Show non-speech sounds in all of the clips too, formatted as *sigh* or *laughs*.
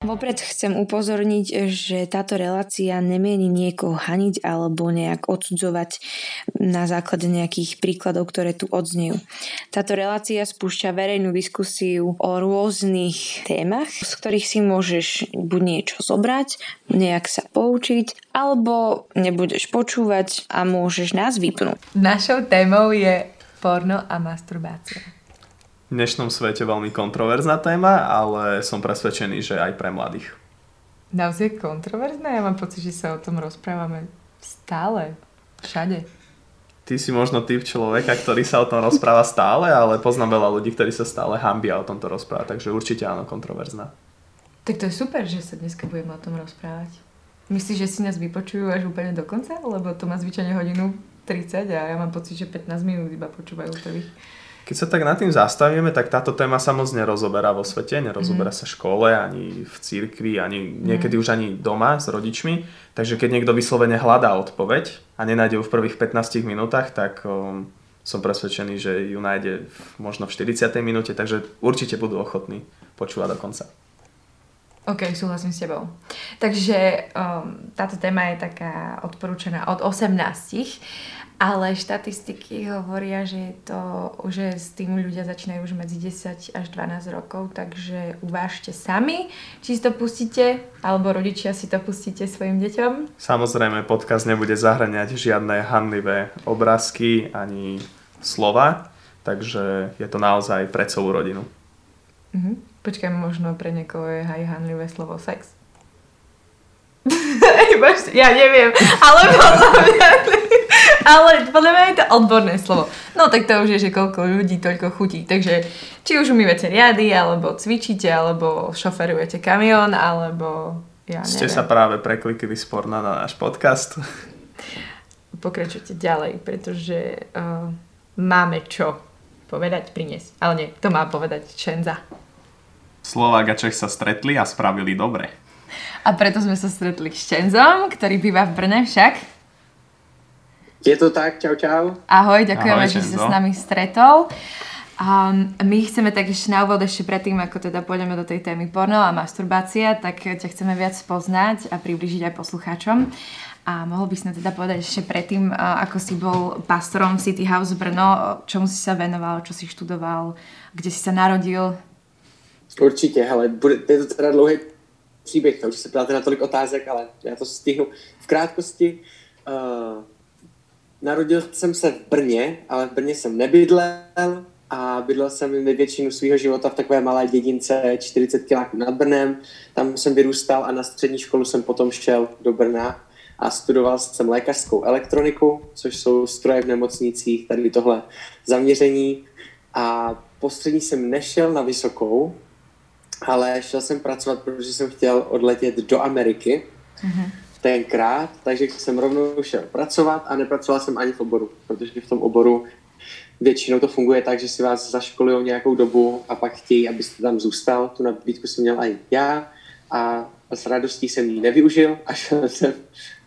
Vopred chcem upozorniť, že táto relácia nemieni niekoho haniť alebo nejak odsudzovať na základe nejakých príkladov, ktoré tu odznejú. Táto relácia spúšťa verejnú diskusiu o rôznych témach, z ktorých si môžeš buď niečo zobrať, nejak sa poučiť, alebo nebudeš počúvať a môžeš nás vypnúť. Našou témou je porno a masturbácia v dnešnom svete veľmi kontroverzná téma, ale som presvedčený, že aj pre mladých. Naozaj kontroverzná? Ja mám pocit, že sa o tom rozprávame stále, všade. Ty si možno typ človeka, ktorý sa o tom rozpráva stále, ale poznám veľa ľudí, ktorí sa stále hambia o tomto rozprávať, takže určite áno, kontroverzná. Tak to je super, že sa dneska budeme o tom rozprávať. Myslíš, že si nás vypočujú až úplne do konca? Lebo to má zvyčajne hodinu 30 a ja mám pocit, že 15 minút iba počúvajú prvých. Keď sa tak nad tým zastavíme, tak táto téma sa moc nerozoberá vo svete, nerozoberá mm. sa v škole, ani v cirkvi, ani niekedy mm. už ani doma s rodičmi. Takže keď niekto vyslovene hľadá odpoveď a nenájde ju v prvých 15 minútach, tak um, som presvedčený, že ju nájde v, možno v 40. minúte, takže určite budú ochotní počúvať do konca. OK, súhlasím s tebou. Takže um, táto téma je taká odporúčaná od 18. Ale štatistiky hovoria, že, je to, že s tým ľudia začínajú už medzi 10 až 12 rokov, takže uvážte sami, či si to pustíte, alebo rodičia si to pustíte svojim deťom. Samozrejme, podcast nebude zahraňať žiadne hanlivé obrázky ani slova, takže je to naozaj pre celú rodinu. Mhm. Počkaj, možno pre niekoho je aj hanlivé slovo sex. *laughs* ja neviem, ale podľa mňa ale podľa mňa je to odborné slovo. No tak to už je, že koľko ľudí, toľko chutí. Takže či už umývate riady, alebo cvičíte, alebo šoferujete kamión, alebo ja neviem. Ste sa práve preklikli sporna na náš podcast. Pokračujte ďalej, pretože uh, máme čo povedať, priniesť. Ale nie, to má povedať Čenza. Slovák a Čech sa stretli a spravili dobre. A preto sme sa stretli s Čenzom, ktorý býva v Brne však. Je to tak, čau čau. Ahoj, ďakujeme, že si sa s nami stretol. Um, my chceme tak ešte na úvod, ešte predtým, ako teda pôjdeme do tej témy porno a masturbácia, tak ťa chceme viac poznať a približiť aj poslucháčom. A mohol by si nám teda povedať ešte predtým, ako si bol pastorom City House Brno, čomu si sa venoval, čo si študoval, kde si sa narodil? Určitě, hele, bude, je to teda dlouhý příběh, takže se ptáte na tolik otázek, ale já to stihnu. V krátkosti, uh, Narodil jsem se v Brně, ale v Brně jsem nebydlel a bydlel jsem většinu svého života v takové malé dědince 40 km nad Brnem. Tam jsem vyrůstal a na střední školu jsem potom šel do Brna a studoval jsem lékařskou elektroniku, což jsou stroje v nemocnicích, tady tohle zaměření. A po střední jsem nešel na vysokou, ale šel jsem pracovat, protože jsem chtěl odletět do Ameriky. Mm-hmm tenkrát, takže jsem rovnou šel pracovat a nepracoval jsem ani v oboru, protože v tom oboru většinou to funguje tak, že si vás zaškolují nějakou dobu a pak chtějí, abyste tam zůstal. Tu nabídku jsem měl i já a s radostí jsem ji nevyužil a *laughs* šel jsem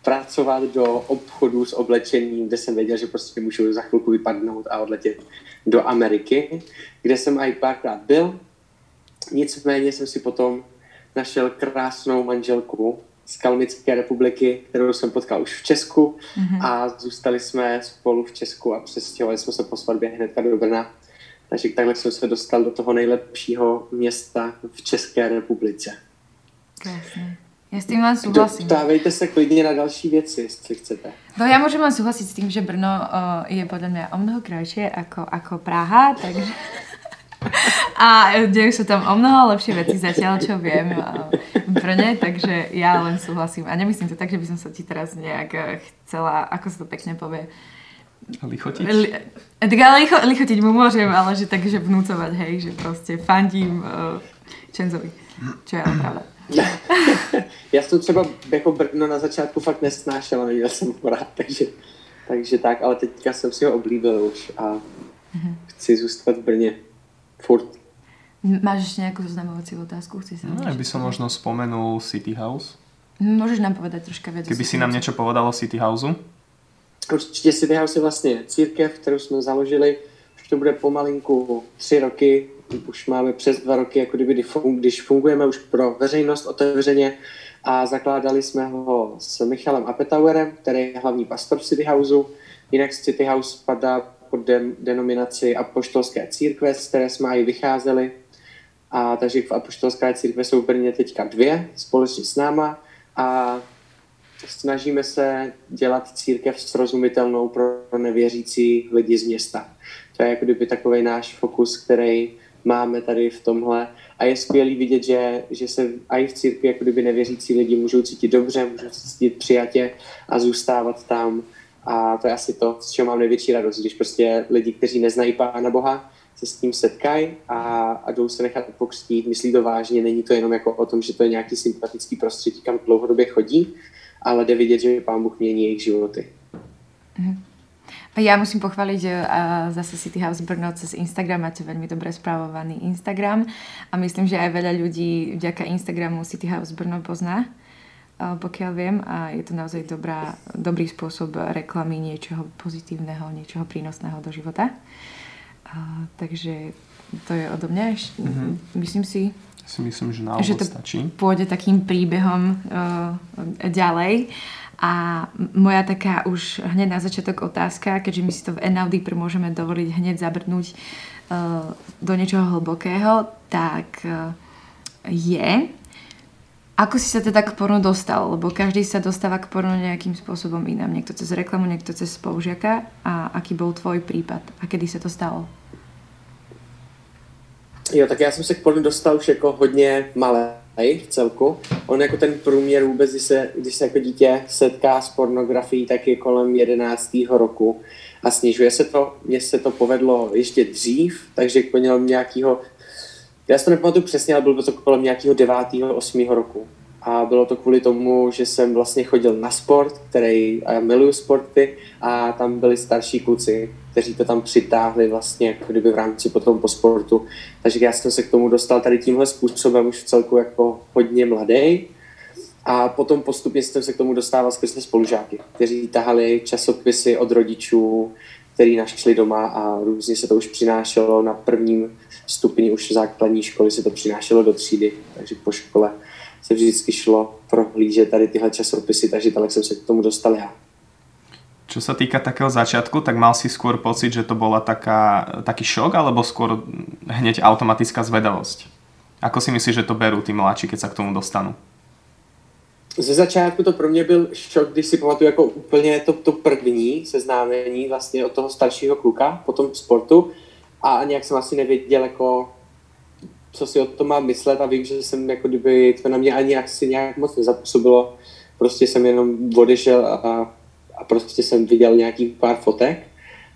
pracovat do obchodu s oblečením, kde jsem věděl, že prostě můžu za chvilku vypadnout a odletět do Ameriky, kde jsem i párkrát byl. Nicméně jsem si potom našel krásnou manželku, z Kalmické republiky, kterou jsem potkal už v Česku mm-hmm. a zůstali jsme spolu v Česku a přestěhovali jsme se po svatbě hnedka do Brna. Takže takhle jsem se dostal do toho nejlepšího města v České republice. Krásně. Já s tím vám souhlasím. Ptávejte se klidně na další věci, jestli chcete. No já můžu vám souhlasit s tím, že Brno uh, je podle mě o mnoho krajší jako, jako Praha, takže... A dejú sa tam o mnoho lepšie veci zatiaľ, čo viem v Brne, takže ja len súhlasím. A nemyslím to tak, že by som sa ti teraz nejak eh, chcela, ako sa to pekne povie, Lichotiť? Li, tak ale licho, lichotiť mu môžem, ale že takže vnúcovať, hej, že proste fandím uh, Čenzovi, čo je ale pravda. Já jsem třeba jako Brno na začátku fakt nesnášel a neměl jsem ho rád, takže, takže tak, ale teďka jsem si ho oblíbil už a mm-hmm. chci zůstat v Brně. Furt. Máš ještě nějakou zoznamovací otázku? Chci sa no, by som možno spomenul City House. Můžeš nám povedat troška věc. Kdyby si nám něco povedal o City Houseu? Určitě City House je vlastně církev, kterou jsme založili. Už to bude pomalinku tři roky. Už máme přes dva roky, jako kdyby, když fungujeme už pro veřejnost otevřeně. A zakládali jsme ho s Michalem Apetauerem, který je hlavní pastor v City Houseu. Jinak City House spadá pod de- denominaci apoštolské církve, z které jsme i vycházeli. A takže v apoštolské církve jsou úplně teďka dvě společně s náma a snažíme se dělat církev srozumitelnou pro nevěřící lidi z města. To je jako kdyby takový náš fokus, který máme tady v tomhle. A je skvělý vidět, že, že se i v církvi jako kdyby nevěřící lidi můžou cítit dobře, můžou cítit přijatě a zůstávat tam. A to je asi to, z čeho mám největší radost, když prostě lidi, kteří neznají Pána Boha, se s tím setkají a, a jdou se nechat pokřtít, myslí to vážně, není to jenom jako o tom, že to je nějaký sympatický prostředí, kam dlouhodobě chodí, ale jde vidět, že Pán Bůh mění jejich životy. Mm. A ja musím pochváliť, že zase City House Brno cez Instagram máte veľmi dobre správovaný Instagram a myslím, že aj veľa ľudí vďaka Instagramu City House Brno pozná, pokiaľ viem a je to naozaj dobrá, dobrý spôsob reklamy niečoho pozitívneho, niečoho prínosného do života. A, takže to je odo mňa. Mm-hmm. Myslím si, si myslím, že na že to stačí. pôjde takým príbehom uh, ďalej. A moja taká už hneď na začiatok otázka, keďže my si to v NLD môžeme dovoliť hneď zabrnúť uh, do niečoho hlbokého, tak uh, je, ako si sa teda k pornu dostal? Lebo každý sa dostáva k pornu nejakým spôsobom inám. Niekto cez reklamu, niekto cez spolužiaka. A aký bol tvoj prípad? A kedy sa to stalo? Jo, tak já jsem se k pornu dostal už jako hodně malý v celku. On jako ten průměr vůbec, když se, když se jako dítě setká s pornografií, tak je kolem 11. roku a snižuje se to. Mně se to povedlo ještě dřív, takže měl nějakého, já si to nepamatuju přesně, ale bylo to kolem nějakého 9. 8. roku. A bylo to kvůli tomu, že jsem vlastně chodil na sport, který, a já miluju sporty, a tam byli starší kluci, kteří to tam přitáhli vlastně jako kdyby v rámci potom po sportu. Takže já jsem se k tomu dostal tady tímhle způsobem už v celku jako hodně mladý. A potom postupně jsem se k tomu dostával skrze spolužáky, kteří tahali časopisy od rodičů, který našli doma a různě se to už přinášelo na prvním stupni už základní školy se to přinášelo do třídy, takže po škole se vždycky šlo prohlížet tady tyhle časopisy, takže tak jsem se k tomu dostal já. Čo sa týka takého začiatku, tak mal si skôr pocit, že to bola taká, taký šok, alebo skôr hneď automatická zvedavosť? Ako si myslíš, že to berú tí mladší, keď sa k tomu dostanú? Ze začátku to pro mě byl šok, když si pamatuju jako úplně to, to první seznámení vlastně od toho staršího kluka po tom sportu a nějak jsem asi nevěděl jako co si o tom mám myslet a vím, že jsem jako kdyby to na mě ani asi nějak moc nezapůsobilo. Prostě jsem jenom odešel a a prostě jsem viděl nějaký pár fotek,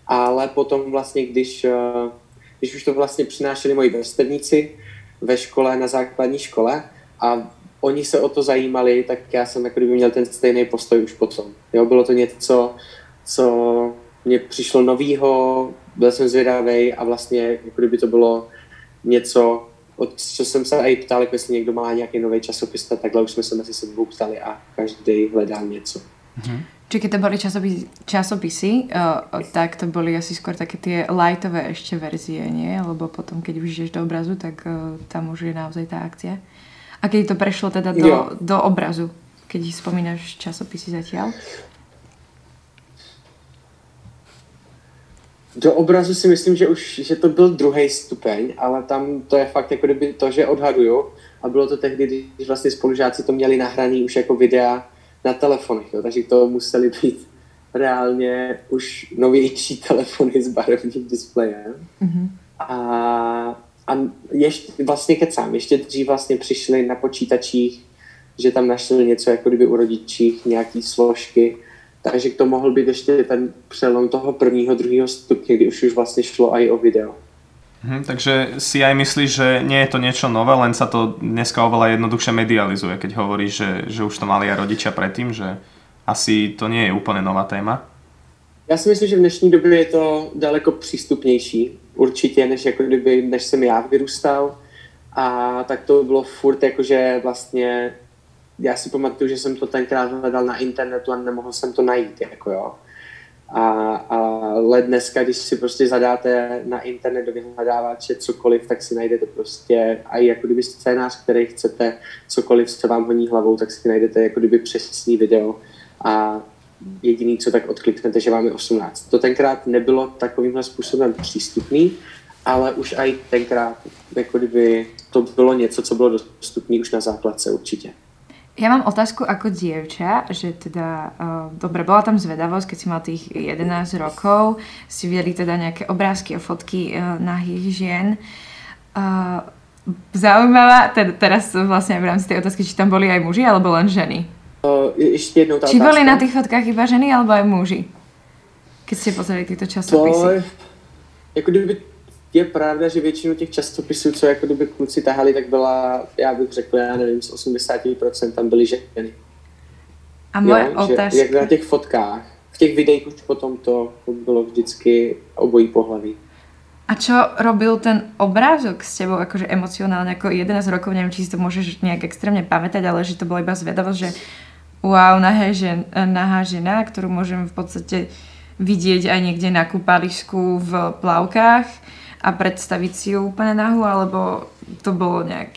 ale potom vlastně, když, eh, když už to vlastně přinášeli moji vrstevníci ve škole, na základní škole a oni se o to zajímali, tak já jsem jako kdyby měl ten stejný postoj už potom. Jo, bylo to něco, co mě přišlo novýho, byl jsem zvědavý a vlastně jako kdyby to bylo něco, od co jsem se i ptal, jako jestli někdo má nějaký nový časopis, takhle už jsme se mezi sebou ptali a každý hledal něco. Mm-hmm. Či keď to boli časopisy, časopisy uh, tak to boli asi skôr také tie lightové ešte verzie, nie? Lebo potom, keď už ideš do obrazu, tak uh, tam už je naozaj tá akcia. A keď to prešlo teda do, do obrazu, keď spomínaš časopisy zatiaľ? Do obrazu si myslím, že už že to byl druhý stupeň, ale tam to je fakt jako kdyby to, že odhaduju. A bylo to tehdy, když vlastně spolužáci to měli nahraný už jako videa na telefonech, jo, takže to museli být reálně už novější *laughs* telefony s barevným displejem. Mm-hmm. A, a ještě vlastně kecám, ještě dřív vlastně přišli na počítačích, že tam našli něco jako kdyby u rodičích, nějaký složky, takže to mohl být ještě ten přelom toho prvního, druhého stupně, kdy už už vlastně šlo i o video. Hm, takže si aj myslíš, že nie je to niečo nové, len sa to dneska oveľa jednoduchšie medializuje, keď hovoríš, že, že už to mali aj rodičia predtým, že asi to nie je úplne nová téma? Já si myslím, že v dnešní době je to daleko přístupnější, určitě, než, jako kdyby, než jsem já vyrůstal. A tak to bylo furt jakože vlastně, já si pamatuju, že jsem to tenkrát hledal na internetu a nemohl jsem to najít, jako jo. A, ale dneska, když si prostě zadáte na internet do vyhledávače cokoliv, tak si najdete prostě i jako kdyby scénář, který chcete, cokoliv, co vám honí hlavou, tak si najdete jako kdyby přesný video. A jediný, co tak odkliknete, že vám je 18. To tenkrát nebylo takovýmhle způsobem přístupný, ale už i tenkrát, jako kdyby to bylo něco, co bylo dostupné už na základce určitě. Ja mám otázku ako dievča, že teda, uh, dobre, bola tam zvedavosť, keď si mal tých 11 rokov, si videli teda nejaké obrázky a fotky uh, nahých žien. Uh, zaujímavá, teda, teraz vlastne v rámci tej otázky, či tam boli aj muži, alebo len ženy? Uh, ešte jednou tá Či boli na tých fotkách iba ženy, alebo aj muži? Keď ste pozreli tieto časopisy. To, jako kdyby je pravda, že většinu těch časopisů, co jako kdyby kluci tahali, tak byla, já bych řekl, já nevím, z 80% tam byly ženy. A moje jo, otázka... Že, jak na těch fotkách. V těch videích už potom to bylo vždycky obojí pohlaví. A čo robil ten obrázok s tebou akože emocionálne, ako 11 rokov, neviem, či si to môžeš nejak extrémne pamätať, ale že to bola iba zvedavosť, že wow, nahá, žen, nahá žena, ktorú môžem v podstate vidieť aj niekde na kúpalisku v plavkách a predstaviť si ju úplne nahu, alebo to bylo nějak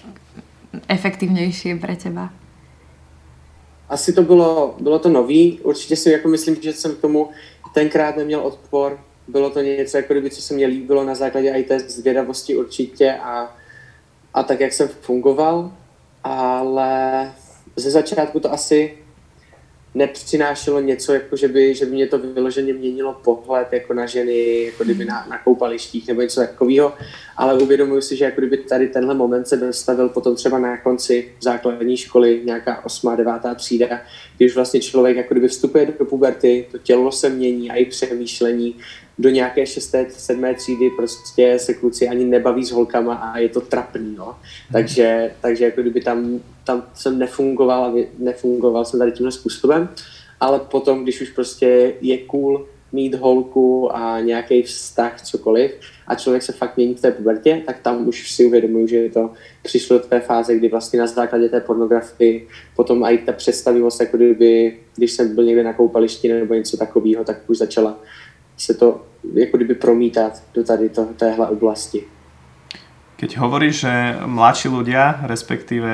efektivnější pre teba? Asi to bylo, bylo to nový. Určitě si jako myslím, že jsem k tomu tenkrát neměl odpor. Bylo to něco, jako kdyby, co se mě líbilo na základě i té zvědavosti určitě a, a tak, jak jsem fungoval. Ale ze začátku to asi nepřinášelo něco, jako že by, že by mě to vyloženě měnilo pohled jako na ženy, jako kdyby na, na koupalištích nebo něco takového, ale uvědomuji si, že jako kdyby tady tenhle moment se dostavil potom třeba na konci základní školy, nějaká osmá, devátá třída, kdy už vlastně člověk jako kdyby vstupuje do puberty, to tělo se mění a i přemýšlení, do nějaké šesté, sedmé třídy prostě se kluci ani nebaví s holkama a je to trapný, no. Takže, takže jako kdyby tam, tam jsem nefungoval a nefungoval jsem tady tímhle způsobem, ale potom, když už prostě je cool mít holku a nějaký vztah, cokoliv, a člověk se fakt mění v té pubertě, tak tam už si uvědomuji, že to přišlo do té fáze, kdy vlastně na základě té pornografii potom i ta představivost, jako kdyby, když jsem byl někde na koupališti nebo něco takového, tak už začala se to jako kdyby promítať do tady to, téhle oblasti. Keď hovoríš, že mladší ľudia, respektíve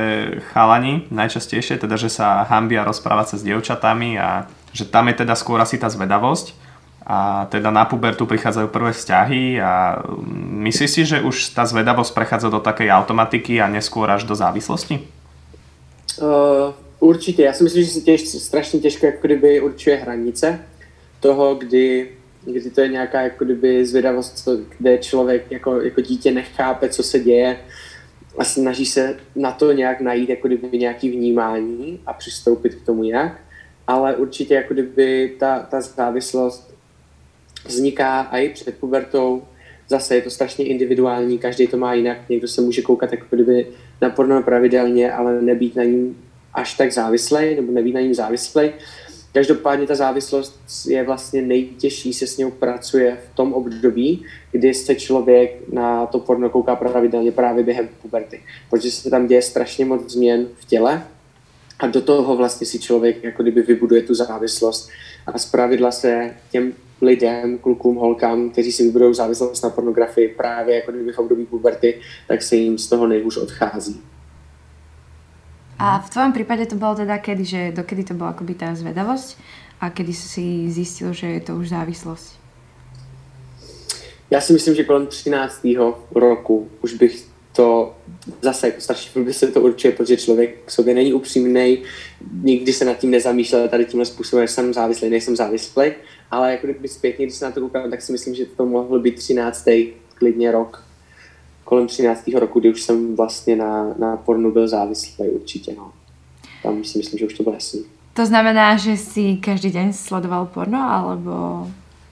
chalani, najčastejšie teda, že sa hambia rozprávať sa s dievčatami a že tam je teda skôr asi tá zvedavosť a teda na pubertu prichádzajú prvé vzťahy a myslíš si, že už tá zvedavosť prechádza do takej automatiky a neskôr až do závislosti? Uh, určitě. Já si myslím, že se těž, strašně těžko jako kdyby určuje hranice toho, kdy kdy to je nějaká jako kdyby zvědavost, kde člověk jako, jako dítě nechápe, co se děje a snaží se na to nějak najít jako kdyby nějaký vnímání a přistoupit k tomu jak, ale určitě jako kdyby ta, ta závislost vzniká i před pubertou, zase je to strašně individuální, každý to má jinak, někdo se může koukat jako kdyby na porno pravidelně, ale nebýt na ní až tak závislej, nebo nebýt na ní závislej. Každopádně ta závislost je vlastně nejtěžší, se s ním pracuje v tom období, kdy se člověk na to porno kouká pravidelně právě během puberty, protože se tam děje strašně moc změn v těle a do toho vlastně si člověk jako kdyby vybuduje tu závislost a zpravidla se těm lidem, klukům, holkám, kteří si vybudou závislost na pornografii právě jako kdyby v období puberty, tak se jim z toho nejhůř odchází. A v tvojom prípade to bolo teda kedy, že dokedy to bola akoby tá zvedavosť a kedy si zistil, že je to už závislosť? Já si myslím, že kolem 13. roku už bych to zase jako starší by se to určuje, protože člověk k sobě není upřímný, nikdy se nad tím nezamýšlel tady tímhle způsobem, že jsem závislý, nejsem závislý, ale jako kdyby zpětně, když se na to koukám, tak si myslím, že to mohl být 13. klidně rok kolem 13. roku, kdy už jsem vlastně na, na pornu byl závislý určitě. No. Tam si myslím, že už to bylo jasný. To znamená, že si každý den sledoval porno, alebo...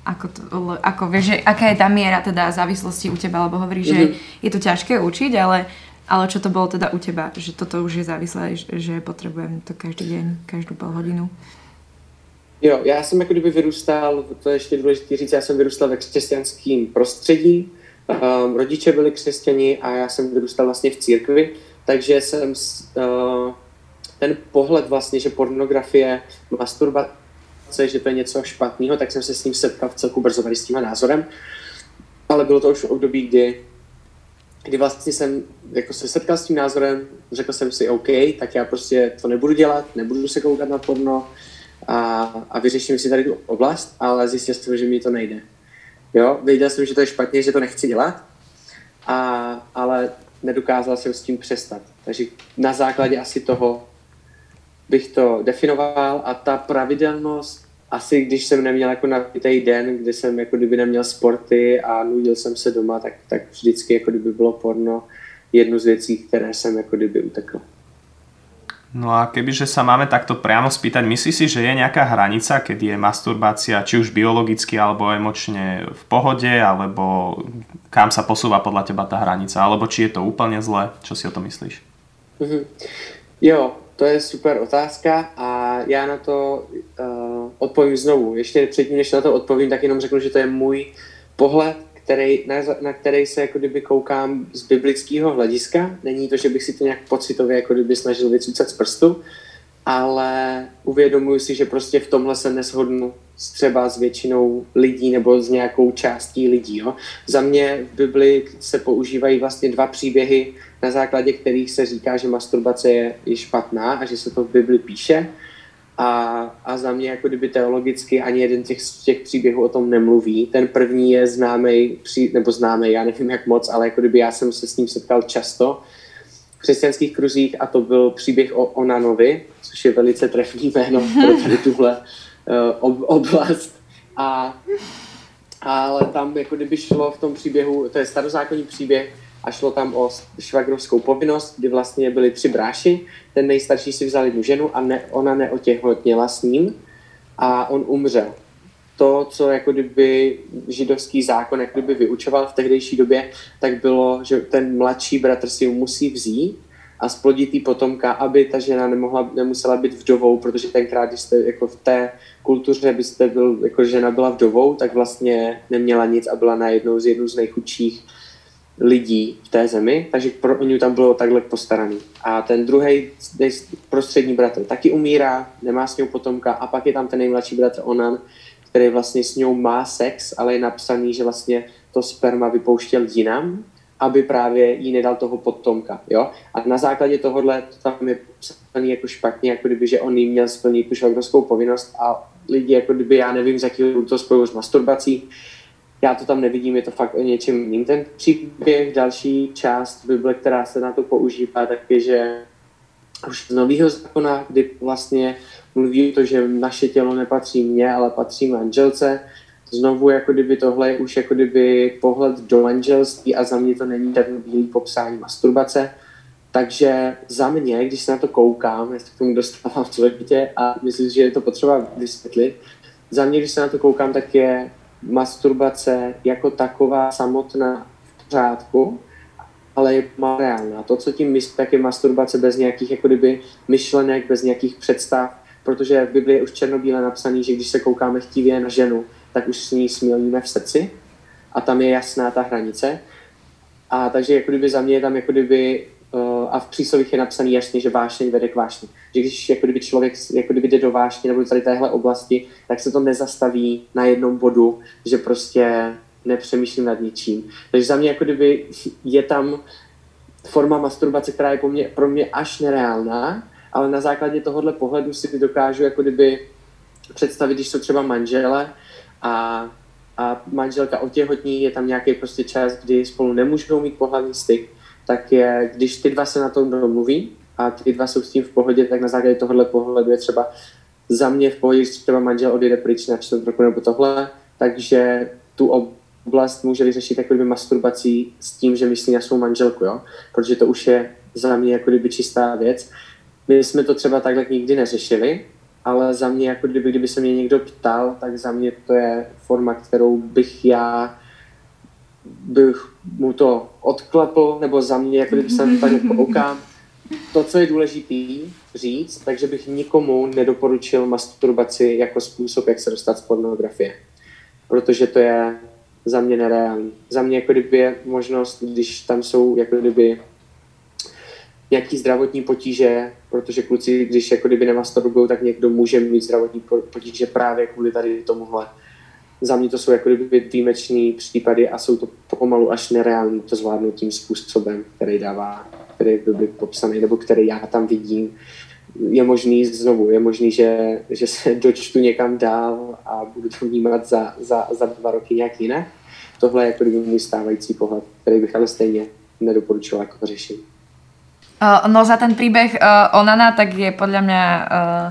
ako, to, ako vieš, že aká je tá miera teda závislosti u teba, lebo hovoríš, mm-hmm. že mhm. je to ťažké učiť, ale, ale čo to bolo teda u teba, že toto už je závislé, že potrebujem to každý deň, každou pol hodinu. Jo, já jsem jako kdyby vyrůstal, to je ještě důležité říct, já jsem vyrůstal ve křesťanském prostředí, um, rodiče byli křesťani a já jsem vyrůstal vlastně v církvi, takže jsem uh, ten pohled vlastně, že pornografie, masturbace, že to je něco špatného, tak jsem se s ním setkal v celku brzo tady s tím názorem. Ale bylo to už v období, kdy, kdy vlastně jsem jako se setkal s tím názorem, řekl jsem si OK, tak já prostě to nebudu dělat, nebudu se koukat na porno a, a vyřeším si tady tu oblast, ale zjistil jsem, že mi to nejde. Jo, věděl jsem, že to je špatně, že to nechci dělat, a, ale nedokázal jsem s tím přestat. Takže na základě asi toho bych to definoval a ta pravidelnost, asi když jsem neměl jako nabitý den, kdy jsem jako kdyby neměl sporty a nudil jsem se doma, tak, tak vždycky jako kdyby bylo porno jednu z věcí, které jsem jako kdyby utekl. No a kebyže sa máme takto priamo spýtať, myslíš si, že je nejaká hranica, keď je masturbácia či už biologicky alebo emočne v pohode, alebo kam sa posúva podľa teba tá hranica, alebo či je to úplne zlé? Čo si o to myslíš? Mm-hmm. Jo, to je super otázka a já na to uh, odpovím znovu. Ještě předtím, než na to odpovím, tak jenom řeknu, že to je můj pohled, který, na, na který se jako kdyby koukám z biblického hlediska. Není to, že bych si to nějak pocitově jako kdyby snažil vycucat z prstu, ale uvědomuji si, že prostě v tomhle se neshodnu třeba s většinou lidí nebo s nějakou částí lidí. Jo. Za mě v Bibli se používají vlastně dva příběhy, na základě kterých se říká, že masturbace je, je špatná a že se to v Bibli píše. A, a za mě jako kdyby teologicky ani jeden těch, těch příběhů o tom nemluví. Ten první je známý, nebo známý, já nevím jak moc, ale jako kdyby já jsem se s ním setkal často v křesťanských kruzích a to byl příběh o Onanovi, což je velice trefný jméno pro tady tuhle uh, oblast. A, ale tam jako kdyby šlo v tom příběhu, to je starozákonní příběh, a šlo tam o švagrovskou povinnost, kdy vlastně byli tři bráši, ten nejstarší si vzal jednu ženu a ne, ona neotěhotněla s ním a on umřel. To, co jako kdyby židovský zákon jak kdyby vyučoval v tehdejší době, tak bylo, že ten mladší bratr si musí vzít a splodit jí potomka, aby ta žena nemohla, nemusela být vdovou, protože tenkrát, když jste jako v té kultuře byste byl, jako žena byla vdovou, tak vlastně neměla nic a byla najednou z jednou z nejchudších lidí v té zemi, takže pro ně tam bylo takhle postaraný. A ten druhý prostřední bratr taky umírá, nemá s ním potomka a pak je tam ten nejmladší bratr Onan, který vlastně s ním má sex, ale je napsaný, že vlastně to sperma vypouštěl jinam, aby právě jí nedal toho potomka. Jo? A na základě tohohle to tam je psaný jako špatně, jako kdyby, že on jí měl splnit tu švagrovskou povinnost a lidi, jako kdyby, já nevím, z jakého to spojují s masturbací, já to tam nevidím, je to fakt o něčem jiným. Ten příběh, další část Bible, která se na to používá, tak je, že už z nového zákona, kdy vlastně mluví to, že naše tělo nepatří mně, ale patří manželce, znovu jako kdyby tohle je už jako kdyby pohled do manželství a za mě to není černobílý popsání masturbace. Takže za mě, když se na to koukám, já se k tomu dostávám v a myslím, že je to potřeba vysvětlit, za mě, když se na to koukám, tak je masturbace jako taková samotná v pořádku, ale je reálná. To, co tím myslí, tak je masturbace bez nějakých jako kdyby myšlenek, bez nějakých představ, protože v Biblii je už černobíle napsaný, že když se koukáme chtivě na ženu, tak už s ní smilíme v srdci a tam je jasná ta hranice. A takže jako kdyby za mě je tam jako kdyby a v příslovích je napsaný jasně, že vášeň vede k vášni. Že když jako kdyby člověk jako kdyby jde do vášně nebo tady téhle oblasti, tak se to nezastaví na jednom bodu, že prostě nepřemýšlím nad ničím. Takže za mě jako kdyby je tam forma masturbace, která je pro mě, pro mě až nereálná, ale na základě tohohle pohledu si dokážu jako kdyby představit, když jsou třeba manžele a, a manželka otěhotní, je tam nějaký prostě čas, kdy spolu nemůžou mít pohlavní styk, tak je, když ty dva se na tom domluví a ty dva jsou s tím v pohodě, tak na základě tohohle pohledu je třeba za mě v pohodě, když třeba manžel odjede pryč na čtvrt roku nebo tohle, takže tu oblast může vyřešit jako kdyby masturbací s tím, že myslí na svou manželku, jo? protože to už je za mě jako kdyby čistá věc. My jsme to třeba takhle nikdy neřešili, ale za mě, jako kdyby, kdyby se mě někdo ptal, tak za mě to je forma, kterou bych já bych mu to odklepl, nebo za mě, jako kdyby jsem tak koukám. To, co je důležitý říct, takže bych nikomu nedoporučil masturbaci jako způsob, jak se dostat z pornografie. Protože to je za mě nereálný. Za mě jako kdyby je možnost, když tam jsou jako kdyby nějaký zdravotní potíže, protože kluci, když jako kdyby nemasturbují, tak někdo může mít zdravotní potíže právě kvůli tady tomuhle. Za mě to jsou jako kdyby výjimečný případy a jsou to pomalu až nereální to zvládnout tím způsobem, který dává, který by byl popsaný, nebo který já tam vidím. Je možný znovu, je možný, že, že se *laughs* dočtu někam dál a budu to vnímat za, za, za dva roky nějak jinak. Tohle je jako kdyby můj stávající pohled, který bych ale stejně nedoporučil jako řešení. Uh, no za ten príbeh uh, Onana, tak je podľa mňa uh,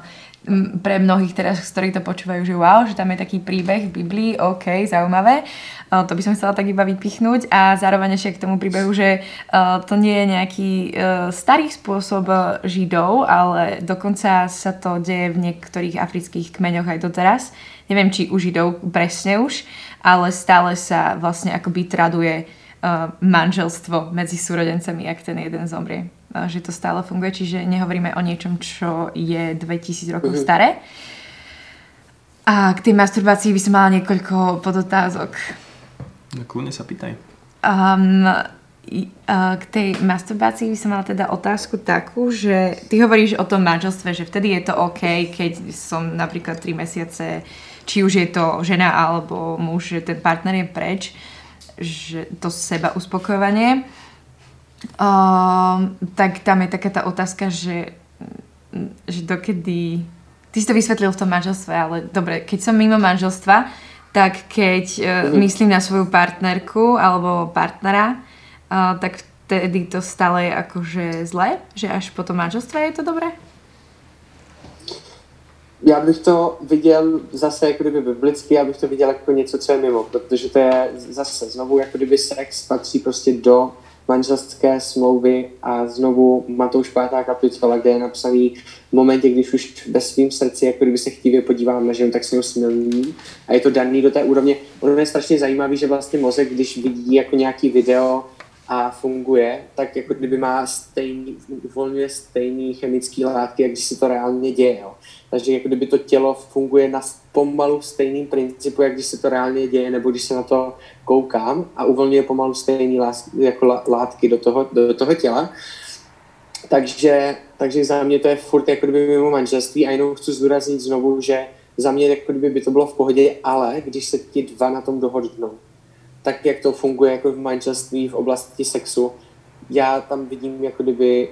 pre mnohých teraz, ktorí to počúvajú, že wow, že tam je taký príbeh v Biblii, OK, zaujímavé. Uh, to by som chcela tak iba vypichnúť a zároveň ešte k tomu príbehu, že uh, to nie je nejaký uh, starý spôsob židov, ale dokonca sa to deje v niektorých afrických kmeňoch aj doteraz. Neviem, či u židov presne už, ale stále sa vlastne akoby traduje manželstvo medzi súrodencami, ak ten jeden zomrie že to stále funguje, čiže nehovoríme o niečom, čo je 2000 rokov mm-hmm. staré. A k tej masturbácii by som mala niekoľko podotázok. No kľudne sa pýtaj. Um, k tej masturbácii by som mala teda otázku takú, že ty hovoríš o tom manželstve, že vtedy je to OK, keď som napríklad 3 mesiace, či už je to žena alebo muž, že ten partner je preč, že to seba uspokojovanie. Uh, tak tam je taká tá otázka, že, že dokedy... Ty si to vysvetlil v tom manželstve, ale dobre, keď som mimo manželstva, tak keď uh, mm-hmm. myslím na svoju partnerku alebo partnera, uh, tak vtedy to stále je akože zlé? Že až po tom manželstve je to dobré? Já bych to viděl zase jako kdyby biblicky, já bych to viděl jako něco, co je mimo, protože to je zase znovu jako kdyby sex patří prostě do manželské smlouvy a znovu Matouš 5. kapitola, kde je napsaný v momentě, když už ve svém srdci, jako kdyby se chtivě podívám na ženu, tak se ho smilní. A je to daný do té úrovně. Ono je strašně zajímavý, že vlastně mozek, když vidí jako nějaký video a funguje, tak jako kdyby má stejný, uvolňuje stejný chemický látky, jak když se to reálně děje. Jo. Takže jako kdyby to tělo funguje na pomalu stejným principu, jak když se to reálně děje, nebo když se na to koukám a uvolňuje pomalu stejný lás, jako látky do toho, do toho těla. Takže, takže za mě to je furt jako kdyby mimo manželství a jenom chci zdůraznit znovu, že za mě jako kdyby by to bylo v pohodě, ale když se ti dva na tom dohodnou, tak jak to funguje jako v manželství v oblasti sexu, já tam vidím jako kdyby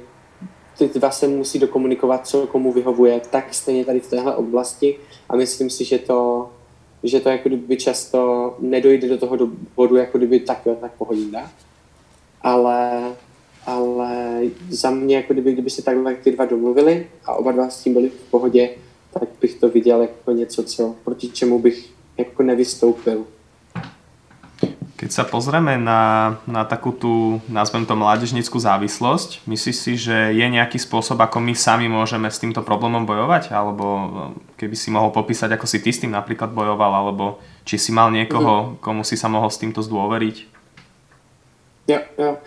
ty dva se musí dokomunikovat, co komu vyhovuje, tak stejně tady v téhle oblasti a myslím si, že to, že to jako kdyby často nedojde do toho bodu, jako kdyby tak, tak pohodinda. Ale, ale za mě, jako kdyby, kdyby se takhle ty dva domluvili a oba dva s tím byli v pohodě, tak bych to viděl jako něco, co, proti čemu bych jako nevystoupil. Keď sa pozrieme na, na takú tú, nazvem to, mládežnickú závislosť, myslíš si, že je nejaký spôsob, ako my sami môžeme s týmto problémom bojovať? Alebo eh, keby si mohol popísať, ako si ty s tým napríklad bojoval, alebo či si mal niekoho, mhm. komu si sa mohol s týmto zdôveriť? Jo, jo.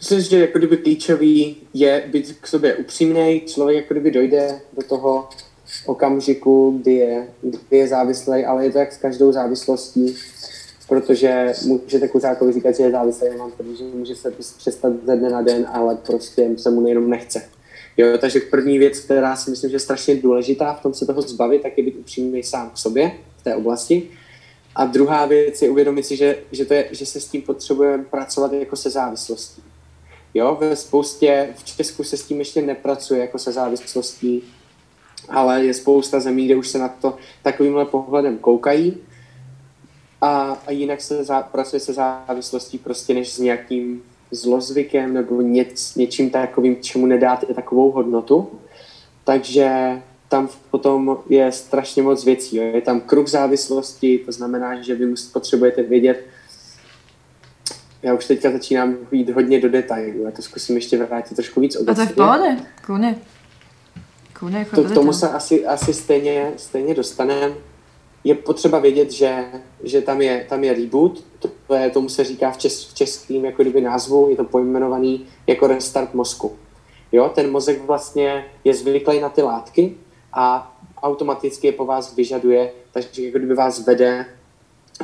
Myslím, že jako kdyby klíčový je být k sobě upřímný, člověk jako kdyby dojde do toho okamžiku, kdy je, kdy je závislý, ale je to jak s každou závislostí protože můžete kuřákovi říkat, že je závislý, mám protože může se přestat ze dne na den, ale prostě se mu jenom nechce. Jo, takže první věc, která si myslím, že je strašně důležitá v tom se toho zbavit, tak je být upřímný sám k sobě v té oblasti. A druhá věc je uvědomit si, že, že, to je, že se s tím potřebujeme pracovat jako se závislostí. Jo, ve spoustě, v Česku se s tím ještě nepracuje jako se závislostí, ale je spousta zemí, kde už se na to takovýmhle pohledem koukají a, a jinak se zá, pracuje se závislostí prostě než s nějakým zlozvykem nebo něc, něčím takovým, čemu nedáte takovou hodnotu. Takže tam potom je strašně moc věcí. Jo. Je tam kruh závislosti, to znamená, že vy potřebujete vědět, já už teďka začínám jít hodně do detailů, já to zkusím ještě vrátit trošku víc A to je v pohodě, klidně. to, k tomu se asi, asi stejně, stejně dostaneme. Je potřeba vědět, že, že tam, je, tam je reboot, to je, tomu se říká v, čes, v českým jako kdyby názvu, je to pojmenovaný jako restart mozku. Jo, ten mozek vlastně je zvyklý na ty látky a automaticky je po vás vyžaduje, takže jako kdyby vás vede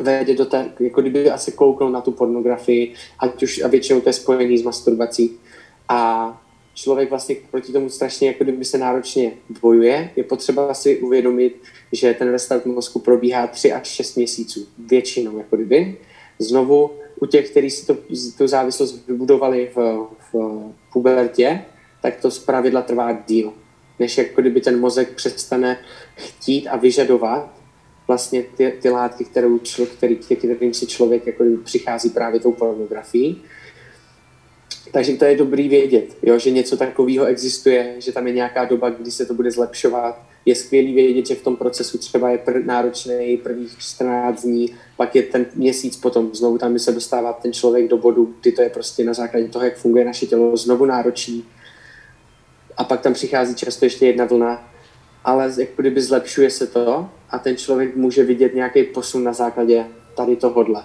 vede do té, jako kdyby asi koukl na tu pornografii, ať už a většinou to je spojený s masturbací. A člověk vlastně proti tomu strašně jako kdyby se náročně bojuje. Je potřeba si uvědomit, že ten restart mozku probíhá 3 až 6 měsíců, většinou jako kdyby. Znovu u těch, kteří si to, tu závislost vybudovali v, v pubertě, tak to z pravidla trvá díl, než jako kdyby ten mozek přestane chtít a vyžadovat vlastně ty, ty látky, kterou člo, který, kterým si člověk jako přichází právě tou pornografií. Takže to je dobrý vědět, jo, že něco takového existuje, že tam je nějaká doba, kdy se to bude zlepšovat. Je skvělý vědět, že v tom procesu třeba je pr- náročný prvních 14 dní, pak je ten měsíc potom, znovu tam se dostává ten člověk do bodu, kdy to je prostě na základě toho, jak funguje naše tělo, znovu náročný. A pak tam přichází často ještě jedna vlna, ale jako kdyby zlepšuje se to a ten člověk může vidět nějaký posun na základě tady tohodle.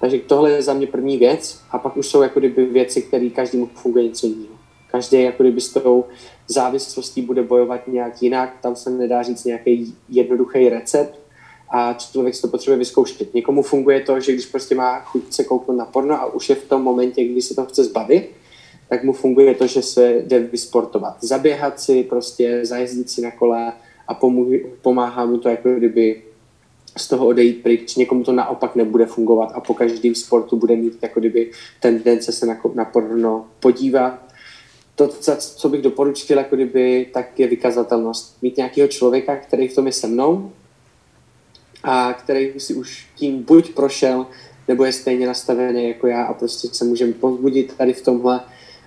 Takže tohle je za mě první věc a pak už jsou jako kdyby věci, které každému funguje něco jiného. Každý jako kdyby s tou závislostí bude bojovat nějak jinak, tam se nedá říct nějaký jednoduchý recept a člověk si to potřebuje vyzkoušet. Někomu funguje to, že když prostě má chuť se kouknout na porno a už je v tom momentě, kdy se to chce zbavit, tak mu funguje to, že se jde vysportovat. Zaběhat si, prostě zajezdit si na kole a pomáhá mu to jako kdyby z toho odejít pryč. Někomu to naopak nebude fungovat a po každém sportu bude mít jako kdyby tendence se na, na porno podívat. To, co bych doporučil, jako kdyby, tak je vykazatelnost. Mít nějakého člověka, který v tom je se mnou a který si už tím buď prošel, nebo je stejně nastavený jako já a prostě se můžeme pozbudit tady v tomhle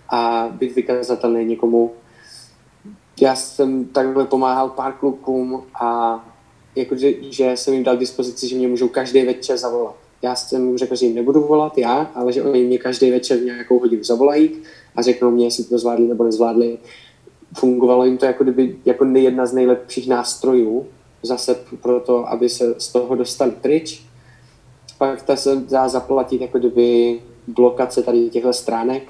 a být vykazatelný někomu. Já jsem takhle pomáhal pár klukům a jakože, že jsem jim dal dispozici, že mě můžou každý večer zavolat. Já jsem jim řekl, že jim nebudu volat já, ale že oni mě každý večer v nějakou hodinu zavolají a řeknou mě, jestli to zvládli nebo nezvládli. Fungovalo jim to jako, kdyby, jako jedna z nejlepších nástrojů zase pro to, aby se z toho dostali pryč. Pak ta se dá zaplatit jako kdyby blokace tady těchto stránek,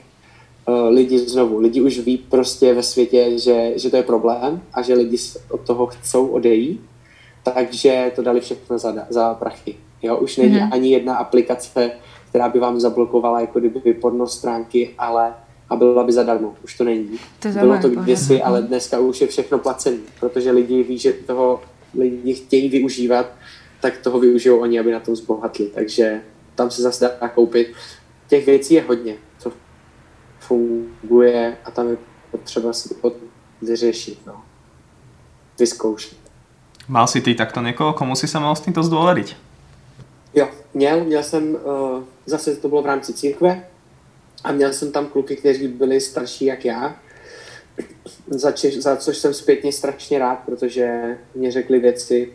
Eh, lidi znovu, lidi už ví prostě ve světě, že, že to je problém a že lidi od toho chcou odejít, takže to dali všechno za, za prachy. Jo, už není mm-hmm. ani jedna aplikace, která by vám zablokovala jako kdyby porno stránky, ale a byla by zadarmo. Už to není. To Bylo to kdysi, ale dneska už je všechno placené, protože lidi ví, že toho lidi chtějí využívat, tak toho využijou oni, aby na tom zbohatli. Takže tam se zase dá koupit. Těch věcí je hodně funguje a tam je potřeba si to vyřešit, no. vyzkoušet. Mal si ty takto někoho, komu si se mal s tímto zdôveriť? Jo, měl, měl jsem, uh, zase to bylo v rámci církve a měl jsem tam kluky, kteří byli starší jak já, za, či, za což jsem zpětně strašně rád, protože mě řekli věci,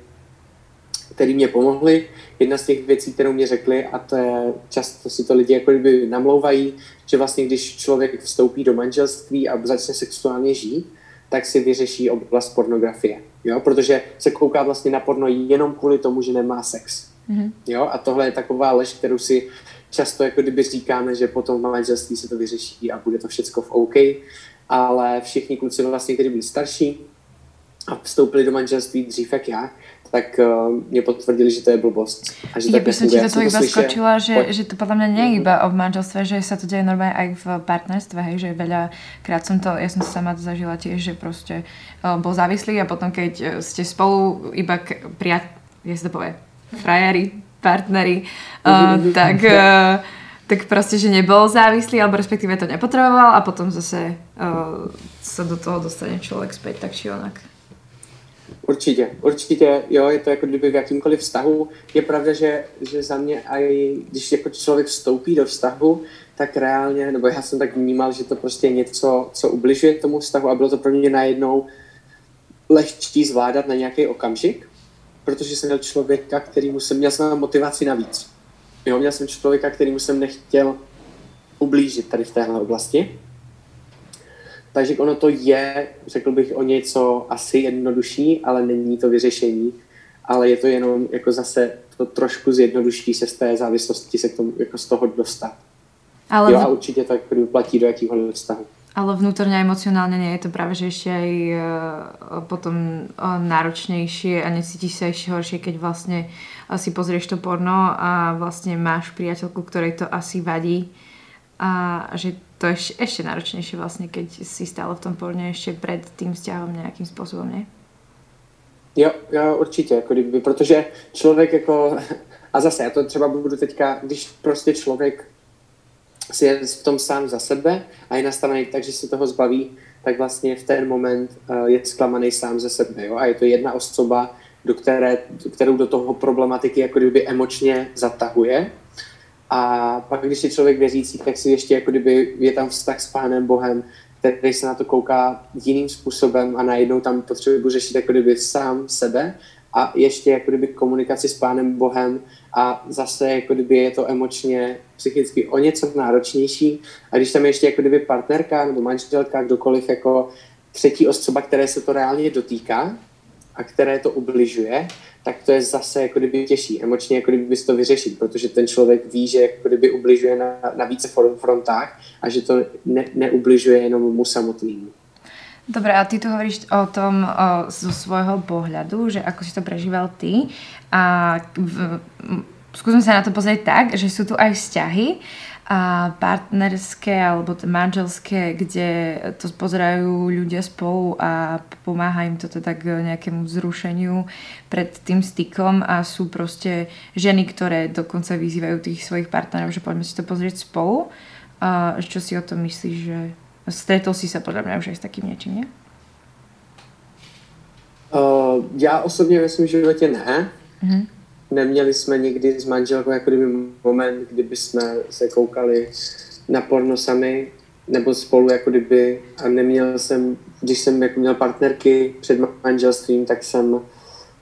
které mě pomohly. Jedna z těch věcí, kterou mě řekli, a to je často si to lidi jako kdyby namlouvají, že vlastně když člověk vstoupí do manželství a začne sexuálně žít, tak si vyřeší oblast pornografie. Jo? Protože se kouká vlastně na porno jenom kvůli tomu, že nemá sex. Mm-hmm. Jo? A tohle je taková lež, kterou si často jako kdyby říkáme, že potom v manželství se to vyřeší a bude to všechno v OK, ale všichni kluci vlastně, kteří byli starší a vstoupili do manželství dřív jak já, tak uh, mě potvrdili, že to je blbost. A že by som ti to iba skočila, že, že to podľa mňa nie je iba o manželstve, že sa to deje normálne aj v partnerstve, hej, že veľakrát som to, ja som sama to zažila tiež, že proste uh, bol závislý a potom keď uh, ste spolu iba prijat, je to povie, frajeri, partneri, uh, tak, uh, *laughs* tak proste, že nebol závislý, alebo respektíve to nepotreboval a potom zase uh, sa do toho dostane človek späť tak či onak. Určitě, určitě, jo, je to jako kdyby v jakýmkoliv vztahu. Je pravda, že, že za mě, aj když jako člověk vstoupí do vztahu, tak reálně, nebo já jsem tak vnímal, že to prostě je něco, co ubližuje tomu vztahu a bylo to pro mě najednou lehčí zvládat na nějaký okamžik, protože jsem měl člověka, kterýmu jsem měl jsem motivaci navíc. Jo, měl jsem člověka, kterýmu jsem nechtěl ublížit tady v téhle oblasti takže ono to je, řekl bych, o něco asi jednodušší, ale není to vyřešení. Ale je to jenom jako zase to trošku zjednoduší se z té závislosti se k tomu, jako z toho dostat. Ale jo, a určitě to jako platí do jakýchkoliv vztahu. Ale vnútorne a emocionálne nie je to práve že ešte aj uh, potom uh, náročnejšie a necítiš sa ešte horšie, keď vlastne uh, si pozrieš to porno a vlastne máš priateľku, ktorej to asi vadí a že to je ešte náročnejšie vlastne, keď si stále v tom porne ešte pred tým vzťahom nejakým spôsobom, nie? Jo, jo, určitě, jako kdyby, protože člověk jako, a zase já to třeba budu teďka, když prostě člověk si je v tom sám za sebe a je nastavený tak, že se toho zbaví, tak vlastně v ten moment uh, je zklamaný sám ze sebe. Jo? A je to jedna osoba, do které, kterou do toho problematiky jako kdyby emočně zatahuje. A pak, když je člověk věřící, tak si ještě jako kdyby je tam vztah s Pánem Bohem, který se na to kouká jiným způsobem a najednou tam potřebuji řešit jako kdyby sám sebe a ještě jako kdyby komunikaci s Pánem Bohem a zase jako kdyby je to emočně, psychicky o něco náročnější. A když tam je ještě jako kdyby partnerka nebo manželka, kdokoliv jako třetí osoba, které se to reálně dotýká a které to ubližuje, tak to je zase jako kdyby těžší, emočně jako kdyby to vyřešit, protože ten člověk ví, že jako kdyby ubližuje na, na více frontách a že to ne, neubližuje jenom mu samotnému. Dobre, a ty tu hovoríš o tom o, zo svojho pohľadu, že ako si to prežíval ty. A v, skúsme sa na to pozrieť tak, že sú tu aj vzťahy a partnerské alebo manželské, kde to pozerajú ľudia spolu a pomáha im to teda k nejakému zrušeniu pred tým stykom a sú proste ženy, ktoré dokonca vyzývajú tých svojich partnerov, že poďme si to pozrieť spolu. A čo si o tom myslíš, že Stretol si se podle mě už aj s takým něčím, ne? Uh, já osobně ve svém životě ne. Mm-hmm. Neměli jsme nikdy s manželkou jako kdyby moment, kdyby jsme se koukali na porno sami nebo spolu jako kdyby a neměl jsem, když jsem jako měl partnerky před manželstvím, tak jsem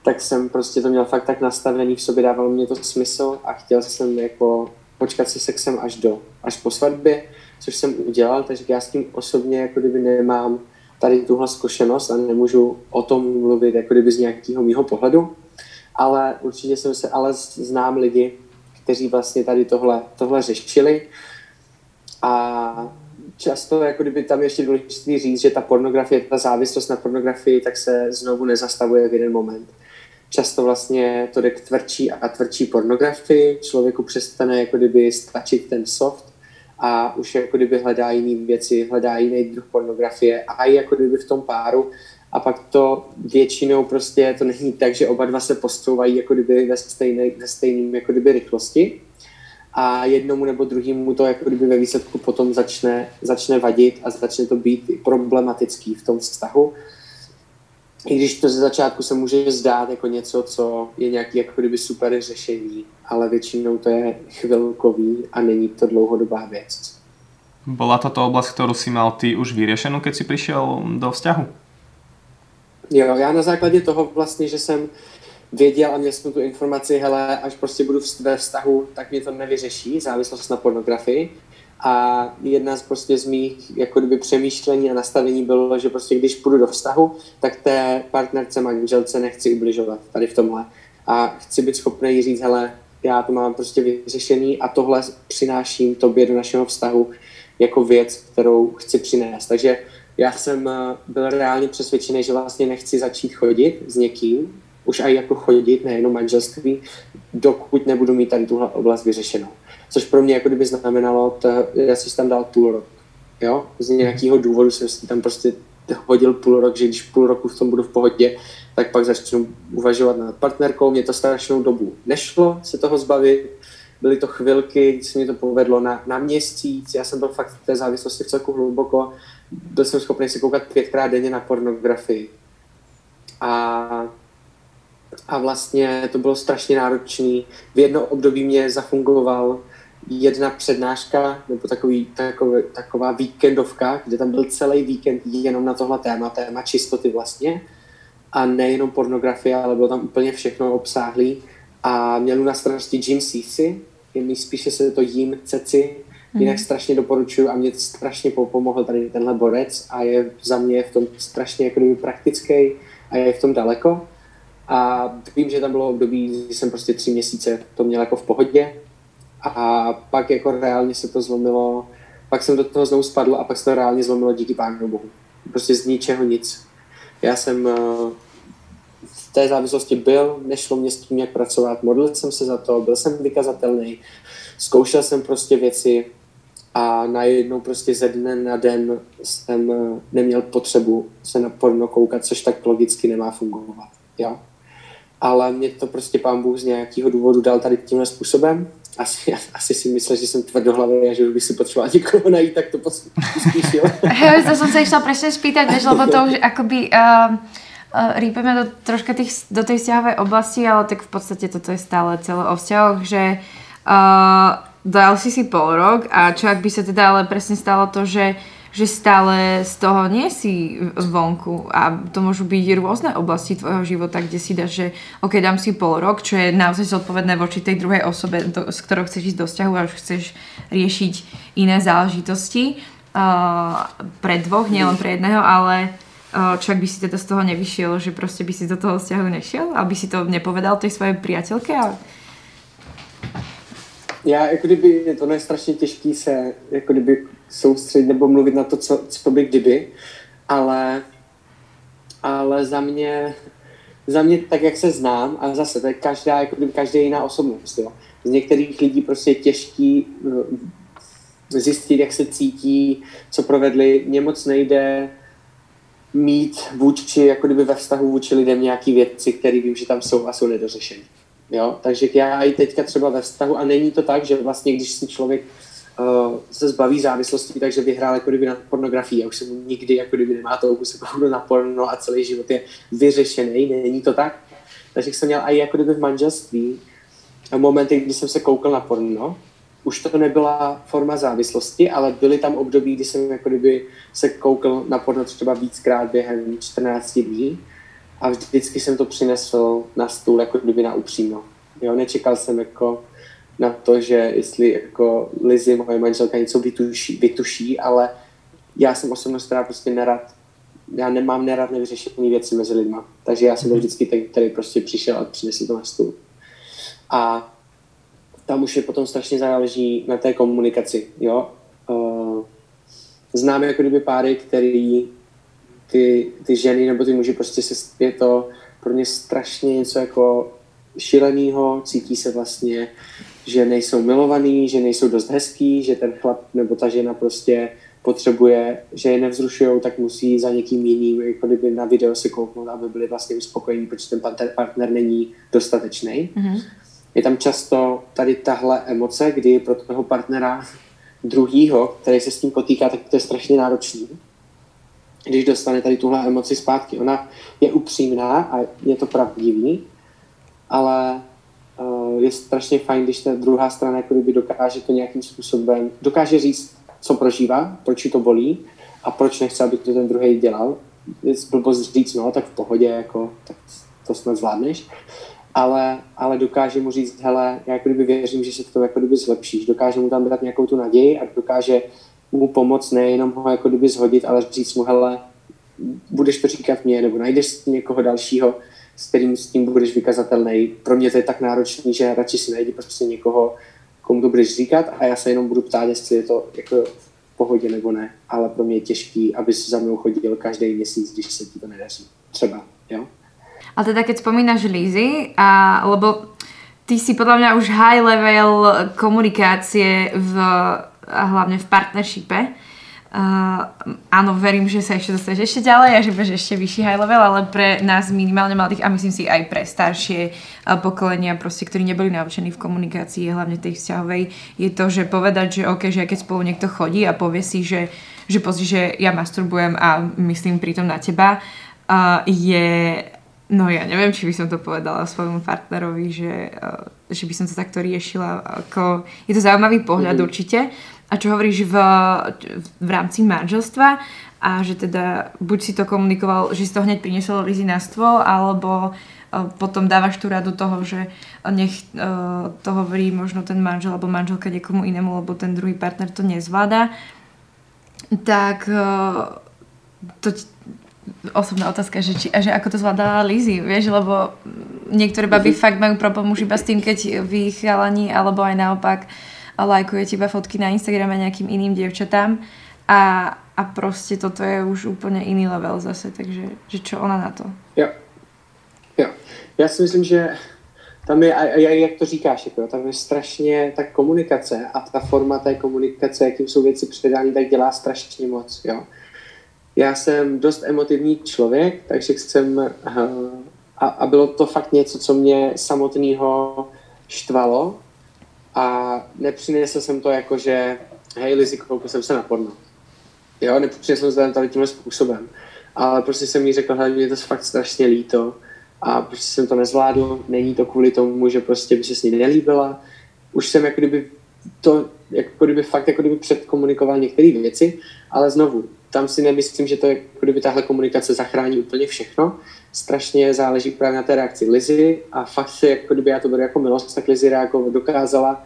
tak jsem prostě to měl fakt tak nastavený v sobě, dávalo mě to smysl a chtěl jsem jako počkat se sexem až do, až po svatbě což jsem udělal, takže já s tím osobně jako kdyby nemám tady tuhle zkušenost a nemůžu o tom mluvit jako kdyby z nějakého mýho pohledu, ale určitě jsem se, ale znám lidi, kteří vlastně tady tohle, tohle řešili. A často jako kdyby tam ještě důležité říct, že ta pornografie, ta závislost na pornografii, tak se znovu nezastavuje v jeden moment. Často vlastně to jde k tvrdší a tvrdší pornografii, člověku přestane jako kdyby stačit ten soft a už jako kdyby hledá jiné věci, hledá jiný druh pornografie. A i jako kdyby v tom páru a pak to většinou prostě to není tak, že oba dva se postouvají jako kdyby ve stejné, ve stejným jako kdyby rychlosti a jednomu nebo druhému to jako kdyby ve výsledku potom začne, začne vadit a začne to být problematický v tom vztahu i když to ze začátku se může zdát jako něco, co je nějaký jako kdyby super řešení, ale většinou to je chvilkový a není to dlouhodobá věc. Bola toto oblast, kterou si mal ty už vyřešenou, keď si přišel do vzťahu? Jo, já na základě toho vlastně, že jsem věděl a měl jsem tu informaci, hele, až prostě budu ve vztahu, tak mě to nevyřeší, závislost na pornografii, a jedna z prostě z mých jako kdyby přemýšlení a nastavení bylo, že prostě když půjdu do vztahu, tak té partnerce, manželce nechci ubližovat tady v tomhle. A chci být schopný říct, hele, já to mám prostě vyřešený a tohle přináším tobě do našeho vztahu jako věc, kterou chci přinést. Takže já jsem eh, byl reálně přesvědčený, že vlastně nechci začít chodit s někým, už aj jako chodit, nejenom manželství, dokud nebudu mít tady tuhle oblast vyřešenou což pro mě jako kdyby znamenalo, to, já si tam dal půl rok. Jo? Z nějakého důvodu jsem si tam prostě hodil půl rok, že když půl roku v tom budu v pohodě, tak pak začnu uvažovat nad partnerkou. Mě to strašnou dobu nešlo se toho zbavit. Byly to chvilky, kdy se mi to povedlo na, na měsíc. Já jsem byl fakt v té závislosti v celku hluboko. Byl jsem schopný si koukat pětkrát denně na pornografii. A a vlastně to bylo strašně náročné. V jedno období mě zafungoval jedna přednáška nebo takový, takový, taková víkendovka, kde tam byl celý víkend jenom na tohle téma, téma čistoty vlastně. A nejenom pornografie, ale bylo tam úplně všechno obsáhlý. A měl na starosti Jim Cici, spíše se to Jim Ceci. Jinak strašně doporučuji a mě strašně pomohl tady tenhle borec a je za mě v tom strašně jako praktický a je v tom daleko. A vím, že tam bylo období, kdy jsem prostě tři měsíce to měl jako v pohodě a pak jako reálně se to zlomilo, pak jsem do toho znovu spadl a pak se to reálně zlomilo díky pánu bohu. Prostě z ničeho nic. Já jsem eh, v té závislosti byl, nešlo mě s tím, jak pracovat, modlil jsem se za to, byl jsem vykazatelný, zkoušel jsem prostě věci a najednou prostě ze dne na den jsem eh, neměl potřebu se na porno koukat, což tak logicky nemá fungovat. Jo? Ale mě to prostě pán Bůh z nějakého důvodu dal tady tímhle způsobem. Asi, *laughs* asi si myslel, že jsem tvrdohlavý a že bych si potřeboval někoho najít, tak to pospíšil. *laughs* Hej, to jsem se chtěla presne spýtať, než, lebo to už akoby... Uh, uh, rýpeme do troška tých, do tej vzťahovej oblasti, ale tak v podstate toto je stále celé o vzťahoch, že uh, dal si si pol rok a čo ak by sa teda ale presne stalo to, že že stále z toho nie si vonku a to môžu byť rôzne oblasti tvojho života, kde si dáš, že ok, dám si pol rok, čo je naozaj zodpovedné voči tej druhej osobe, do, s ktorou chceš ísť do vzťahu a už chceš riešiť iné záležitosti uh, pre dvoch, nielen pre jedného, ale uh, čo ak by si teda z toho nevyšiel, že proste by si do toho vzťahu nešiel, aby si to nepovedal tej svojej priateľke a já jako kdyby, to je strašně těžký se jako kdyby soustředit nebo mluvit na to, co, co by kdyby, ale, ale za mě, za mě tak, jak se znám, a zase to je každá, jako kdyby každá jiná osobnost, jo. Z některých lidí prostě je těžký eh, zjistit, jak se cítí, co provedli. Mně moc nejde mít vůči, jako kdyby ve vztahu vůči lidem nějaký věci, které vím, že tam jsou a jsou nedořešené. Jo? Takže já i teďka třeba ve vztahu, a není to tak, že vlastně, když si člověk uh, se zbaví závislosti, takže vyhrál jako kdyby na pornografii a už se mu nikdy jako kdyby nemá touhu se na porno a celý život je vyřešený, není to tak. Takže jsem měl i jako kdyby v manželství momenty, kdy jsem se koukal na porno, už to nebyla forma závislosti, ale byly tam období, kdy jsem jako kdyby se koukal na porno třeba víckrát během 14 dní a vždycky jsem to přinesl na stůl jako kdyby na upřímno. Jo, nečekal jsem jako na to, že jestli jako Lizzy, moje manželka, něco vytuší, vytuší, ale já jsem osobnost, která prostě nerad, já nemám nerad nevyřešené věci mezi lidma. Takže já jsem byl mhm. vždycky ten, který prostě přišel a přinesl to na stůl. A tam už je potom strašně záleží na té komunikaci, jo. Uh, znám jako kdyby páry, který ty, ty ženy nebo ty muži prostě se je to pro ně strašně něco jako šíleného, cítí se vlastně, že nejsou milovaný, že nejsou dost hezký, že ten chlap nebo ta žena prostě potřebuje, že je nevzrušují, tak musí za někým jiným jako kdyby na video se kouknout, aby byli vlastně uspokojení, protože ten partner, partner není dostatečný. Mm-hmm. Je tam často tady tahle emoce, kdy pro toho partnera druhýho, který se s tím potýká, tak to je strašně náročný když dostane tady tuhle emoci zpátky. Ona je upřímná a je to pravdivý, ale uh, je strašně fajn, když ta druhá strana jako kdyby dokáže to nějakým způsobem, dokáže říct, co prožívá, proč ji to bolí a proč nechce, aby to ten druhý dělal. Je blbost říct, no, tak v pohodě, jako, tak to snad zvládneš. Ale, ale dokáže mu říct, hele, já jako kdyby věřím, že se to jako kdyby zlepšíš. Dokáže mu tam dát nějakou tu naději a dokáže mu pomoct, nejenom ho jako kdyby zhodit, ale říct mu, hele, budeš to říkat mě, nebo najdeš někoho dalšího, s kterým s tím budeš vykazatelný. Pro mě to je tak náročný, že radši si najdi prostě někoho, komu to budeš říkat a já se jenom budu ptát, jestli je to jako v pohodě nebo ne. Ale pro mě je těžký, aby si za mnou chodil každý měsíc, když se ti to nedaří. Třeba, jo? A teda keď spomínaš Lizy, a, lebo ty si podľa mňa už high level komunikácie v a hlavne v partnershipe. Uh, áno, verím, že sa ešte dostaneš ešte ďalej a že budeš ešte vyšší high level, ale pre nás minimálne mladých a myslím si aj pre staršie uh, pokolenia, proste, ktorí neboli naučení v komunikácii, hlavne tej vzťahovej, je to, že povedať, že OK, že keď spolu niekto chodí a povie si, že, že pozri, že ja masturbujem a myslím pritom na teba, uh, je No ja neviem, či by som to povedala svojmu partnerovi, že, že by som to takto riešila. Ako, je to zaujímavý pohľad mm-hmm. určite, a čo hovoríš v, v rámci manželstva a že teda buď si to komunikoval, že si to hneď priniesol Lizy na stôl, alebo potom dávaš tú radu toho, že nech to hovorí možno ten manžel alebo manželka niekomu inému, lebo ten druhý partner to nezvláda, tak to osobná otázka, že, či, a že ako to zvládala Lizzy, vieš, lebo niektoré baby mm-hmm. fakt majú problém už iba s tým, keď vy chalani, alebo aj naopak lajkujete iba fotky na Instagrame nejakým iným dievčatám a, a prostě toto je už úplně iný level zase, takže že čo ona na to? Jo, jo. Já si myslím, že tam je, a, jak to říkáš, jako, tam je strašně ta komunikace a ta forma té komunikace, jakým jsou věci předány, tak dělá strašně moc, jo já jsem dost emotivní člověk, takže jsem, eh, a, a bylo to fakt něco, co mě samotného štvalo a nepřinesl jsem to jako, že hej Lizzy, koukal jsem se na porno. Jo, nepřinesl jsem to tady tímhle způsobem. Ale prostě jsem jí řekl, hej, mě to fakt strašně líto a prostě jsem to nezvládl, není to kvůli tomu, že prostě by se s ní nelíbila. Už jsem jako kdyby to, jako kdyby fakt jako kdyby předkomunikoval některé věci, ale znovu, tam si nemyslím, že to je, jako kdyby tahle komunikace zachrání úplně všechno. Strašně záleží právě na té reakci Lizy a fakt si, jako kdyby já to beru jako milost, tak Lizy reagovala, dokázala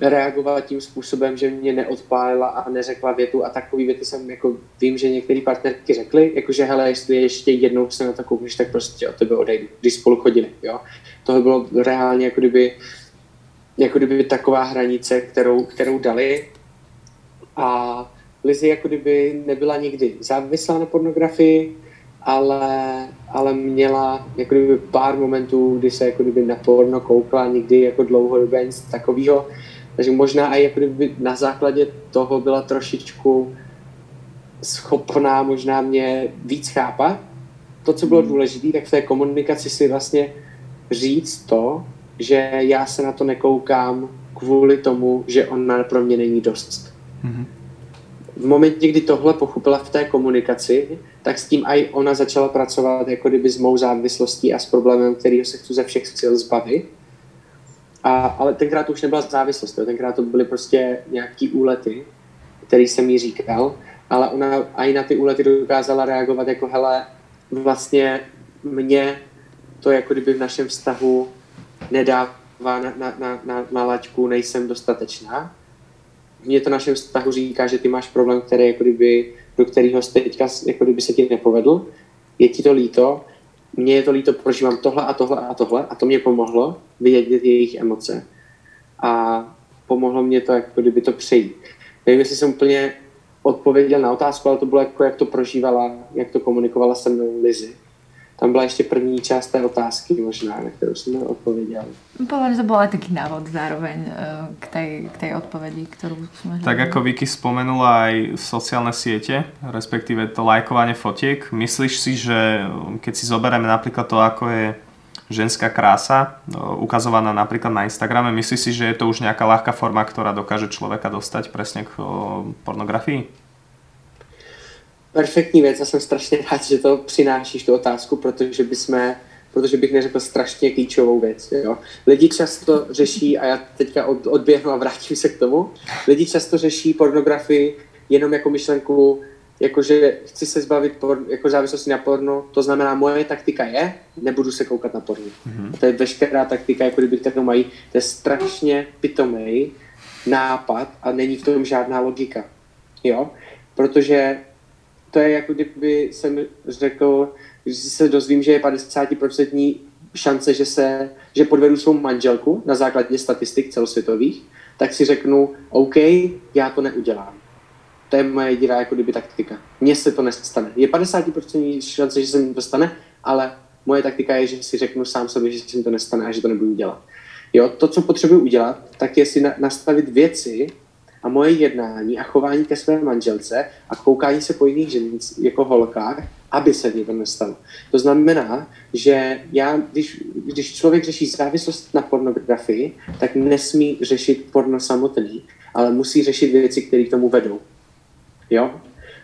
reagovat tím způsobem, že mě neodpálila a neřekla větu a takový věty jsem jako vím, že některé partnerky řekly, jakože hele, jestli ještě jednou se na to koukneš, tak prostě od tebe odejdu, když spolu chodili, jo. Tohle bylo reálně jako kdyby, jako kdyby taková hranice, kterou, kterou dali a Lizzie jako kdyby nebyla nikdy závislá na pornografii, ale, ale měla jako kdyby pár momentů, kdy se jako kdyby na porno koukla, nikdy jako dlouhodobě nic takového. Takže možná i jako kdyby na základě toho byla trošičku schopná možná mě víc chápat. To, co bylo hmm. důležité, tak v té komunikaci si vlastně říct to, že já se na to nekoukám kvůli tomu, že ona pro mě není dost. Mm-hmm v momentě, kdy tohle pochopila v té komunikaci, tak s tím i ona začala pracovat jako kdyby s mou závislostí a s problémem, kterýho se chci ze všech sil zbavit. A, ale tenkrát to už nebyla závislost, jo. tenkrát to byly prostě nějaký úlety, který jsem jí říkal, ale ona i na ty úlety dokázala reagovat jako hele, vlastně mě to jako kdyby v našem vztahu nedává na, na, na, na, na laťku, nejsem dostatečná mě to našem vztahu říká, že ty máš problém, který jako kdyby, do kterého teďka jako kdyby se ti nepovedl, je ti to líto, mně je to líto, prožívám tohle a tohle a tohle a to mě pomohlo vidět jejich emoce. A pomohlo mě to jako kdyby to přejít. Nevím, jestli jsem úplně odpověděl na otázku, ale to bylo jako, jak to prožívala, jak to komunikovala se mnou Lizy. Tam byla ještě první část té otázky možná, na kterou jsem odpověděl. Podľa to byl aj taký návod zároveň eh, k tej, k tej odpovedi, ktorú sme Tak ako Vicky spomenula aj sociálne siete, respektíve to lajkovanie fotiek, myslíš si, že keď si zoberieme napríklad to, ako je ženská krása eh, ukazovaná napríklad na Instagrame, myslíš si, že je to už nejaká ľahká forma, ktorá dokáže človeka dostať presne k eh, pornografii? Perfektní věc a jsem strašně rád, že to přinášíš tu otázku, protože bychom protože bych neřekl strašně klíčovou věc. Jo. Lidi často řeší, a já teďka od, odběhnu a vrátím se k tomu, lidi často řeší pornografii jenom jako myšlenku, jakože chci se zbavit por, jako závislosti na porno, to znamená, moje taktika je, nebudu se koukat na porno. Mm-hmm. To je veškerá taktika, jako kdyby kterou mají, to je strašně pitomý nápad a není v tom žádná logika. Jo? Protože to je jako kdyby jsem řekl, když se dozvím, že je 50% šance, že, se, že podvedu svou manželku na základě statistik celosvětových, tak si řeknu, OK, já to neudělám. To je moje jediná jako kdyby taktika. Mně se to nestane. Je 50% šance, že se mi to stane, ale moje taktika je, že si řeknu sám sobě, že se mi to nestane a že to nebudu dělat. Jo, to, co potřebuji udělat, tak je si na, nastavit věci, a moje jednání a chování ke své manželce a koukání se po jiných ženích jako holkách, aby se mě to nestalo. To znamená, že já, když, když člověk řeší závislost na pornografii, tak nesmí řešit porno samotný, ale musí řešit věci, které k tomu vedou. Jo?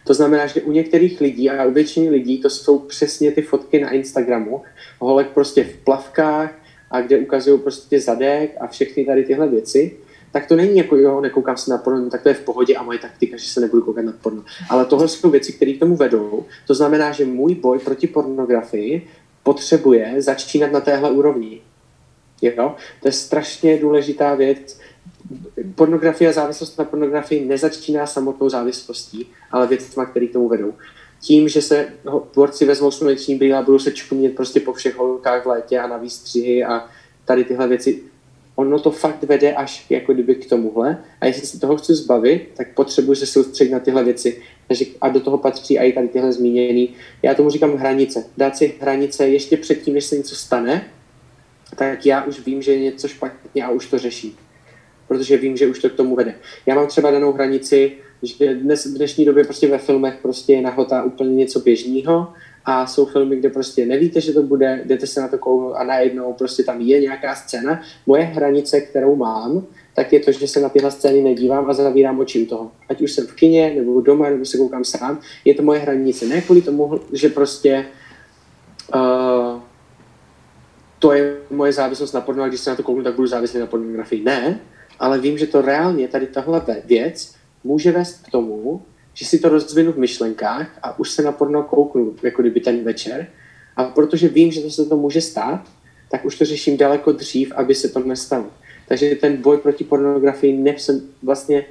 To znamená, že u některých lidí a u většiny lidí to jsou přesně ty fotky na Instagramu, holek prostě v plavkách a kde ukazují prostě zadek a všechny tady tyhle věci tak to není jako jo, nekoukám se na porno, tak to je v pohodě a moje taktika, že se nebudu koukat na porno. Ale tohle jsou věci, které k tomu vedou. To znamená, že můj boj proti pornografii potřebuje začínat na téhle úrovni. Jo? To je strašně důležitá věc. Pornografie a závislost na pornografii nezačíná samotnou závislostí, ale věcma, které k tomu vedou. Tím, že se tvorci vezmou sluneční brýle a budou se čumět prostě po všech holkách v létě a na výstřihy a tady tyhle věci, ono to fakt vede až jako kdyby k tomuhle. A jestli se toho chci zbavit, tak potřebuji se soustředit na tyhle věci. Takže, a do toho patří i tady tyhle zmíněný. Já tomu říkám hranice. Dát si hranice ještě předtím, než se něco stane, tak já už vím, že je něco špatně a už to řeším. Protože vím, že už to k tomu vede. Já mám třeba danou hranici, že dnes, v dnešní době prostě ve filmech prostě je nahota úplně něco běžného a jsou filmy, kde prostě nevíte, že to bude, jdete se na to kouknout a najednou prostě tam je nějaká scéna. Moje hranice, kterou mám, tak je to, že se na tyhle scény nedívám a zavírám oči u toho. Ať už jsem v kině, nebo doma, nebo se koukám sám, je to moje hranice. Ne kvůli tomu, že prostě uh, to je moje závislost na porno a když se na to kouknu, tak budu závislý na pornografii. Ne, ale vím, že to reálně, tady tahle věc, může vést k tomu, že si to rozvinu v myšlenkách a už se na porno kouknu, jako kdyby ten večer. A protože vím, že to se to může stát, tak už to řeším daleko dřív, aby se to nestalo. Takže ten boj proti pornografii ne, vlastně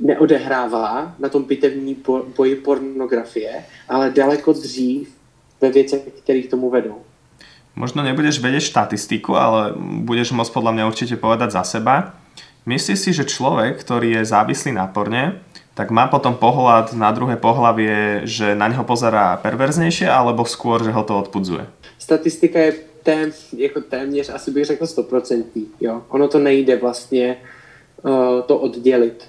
neodehrává na tom pitevní boji pornografie, ale daleko dřív ve věcech, které tomu vedou. Možno nebudeš vedieť štatistiku, ale budeš môcť podľa mňa určite povedať za seba. Myslíš si, že človek, ktorý je závislý na porne, tak má potom pohľad na druhé pohlavie, že na neho pozerá perverznejšie, alebo skôr, že ho to odpudzuje? Statistika je tém, jako téměř, asi bych řekl stoprocentní. Jo? Ono to nejde vlastně uh, to oddělit.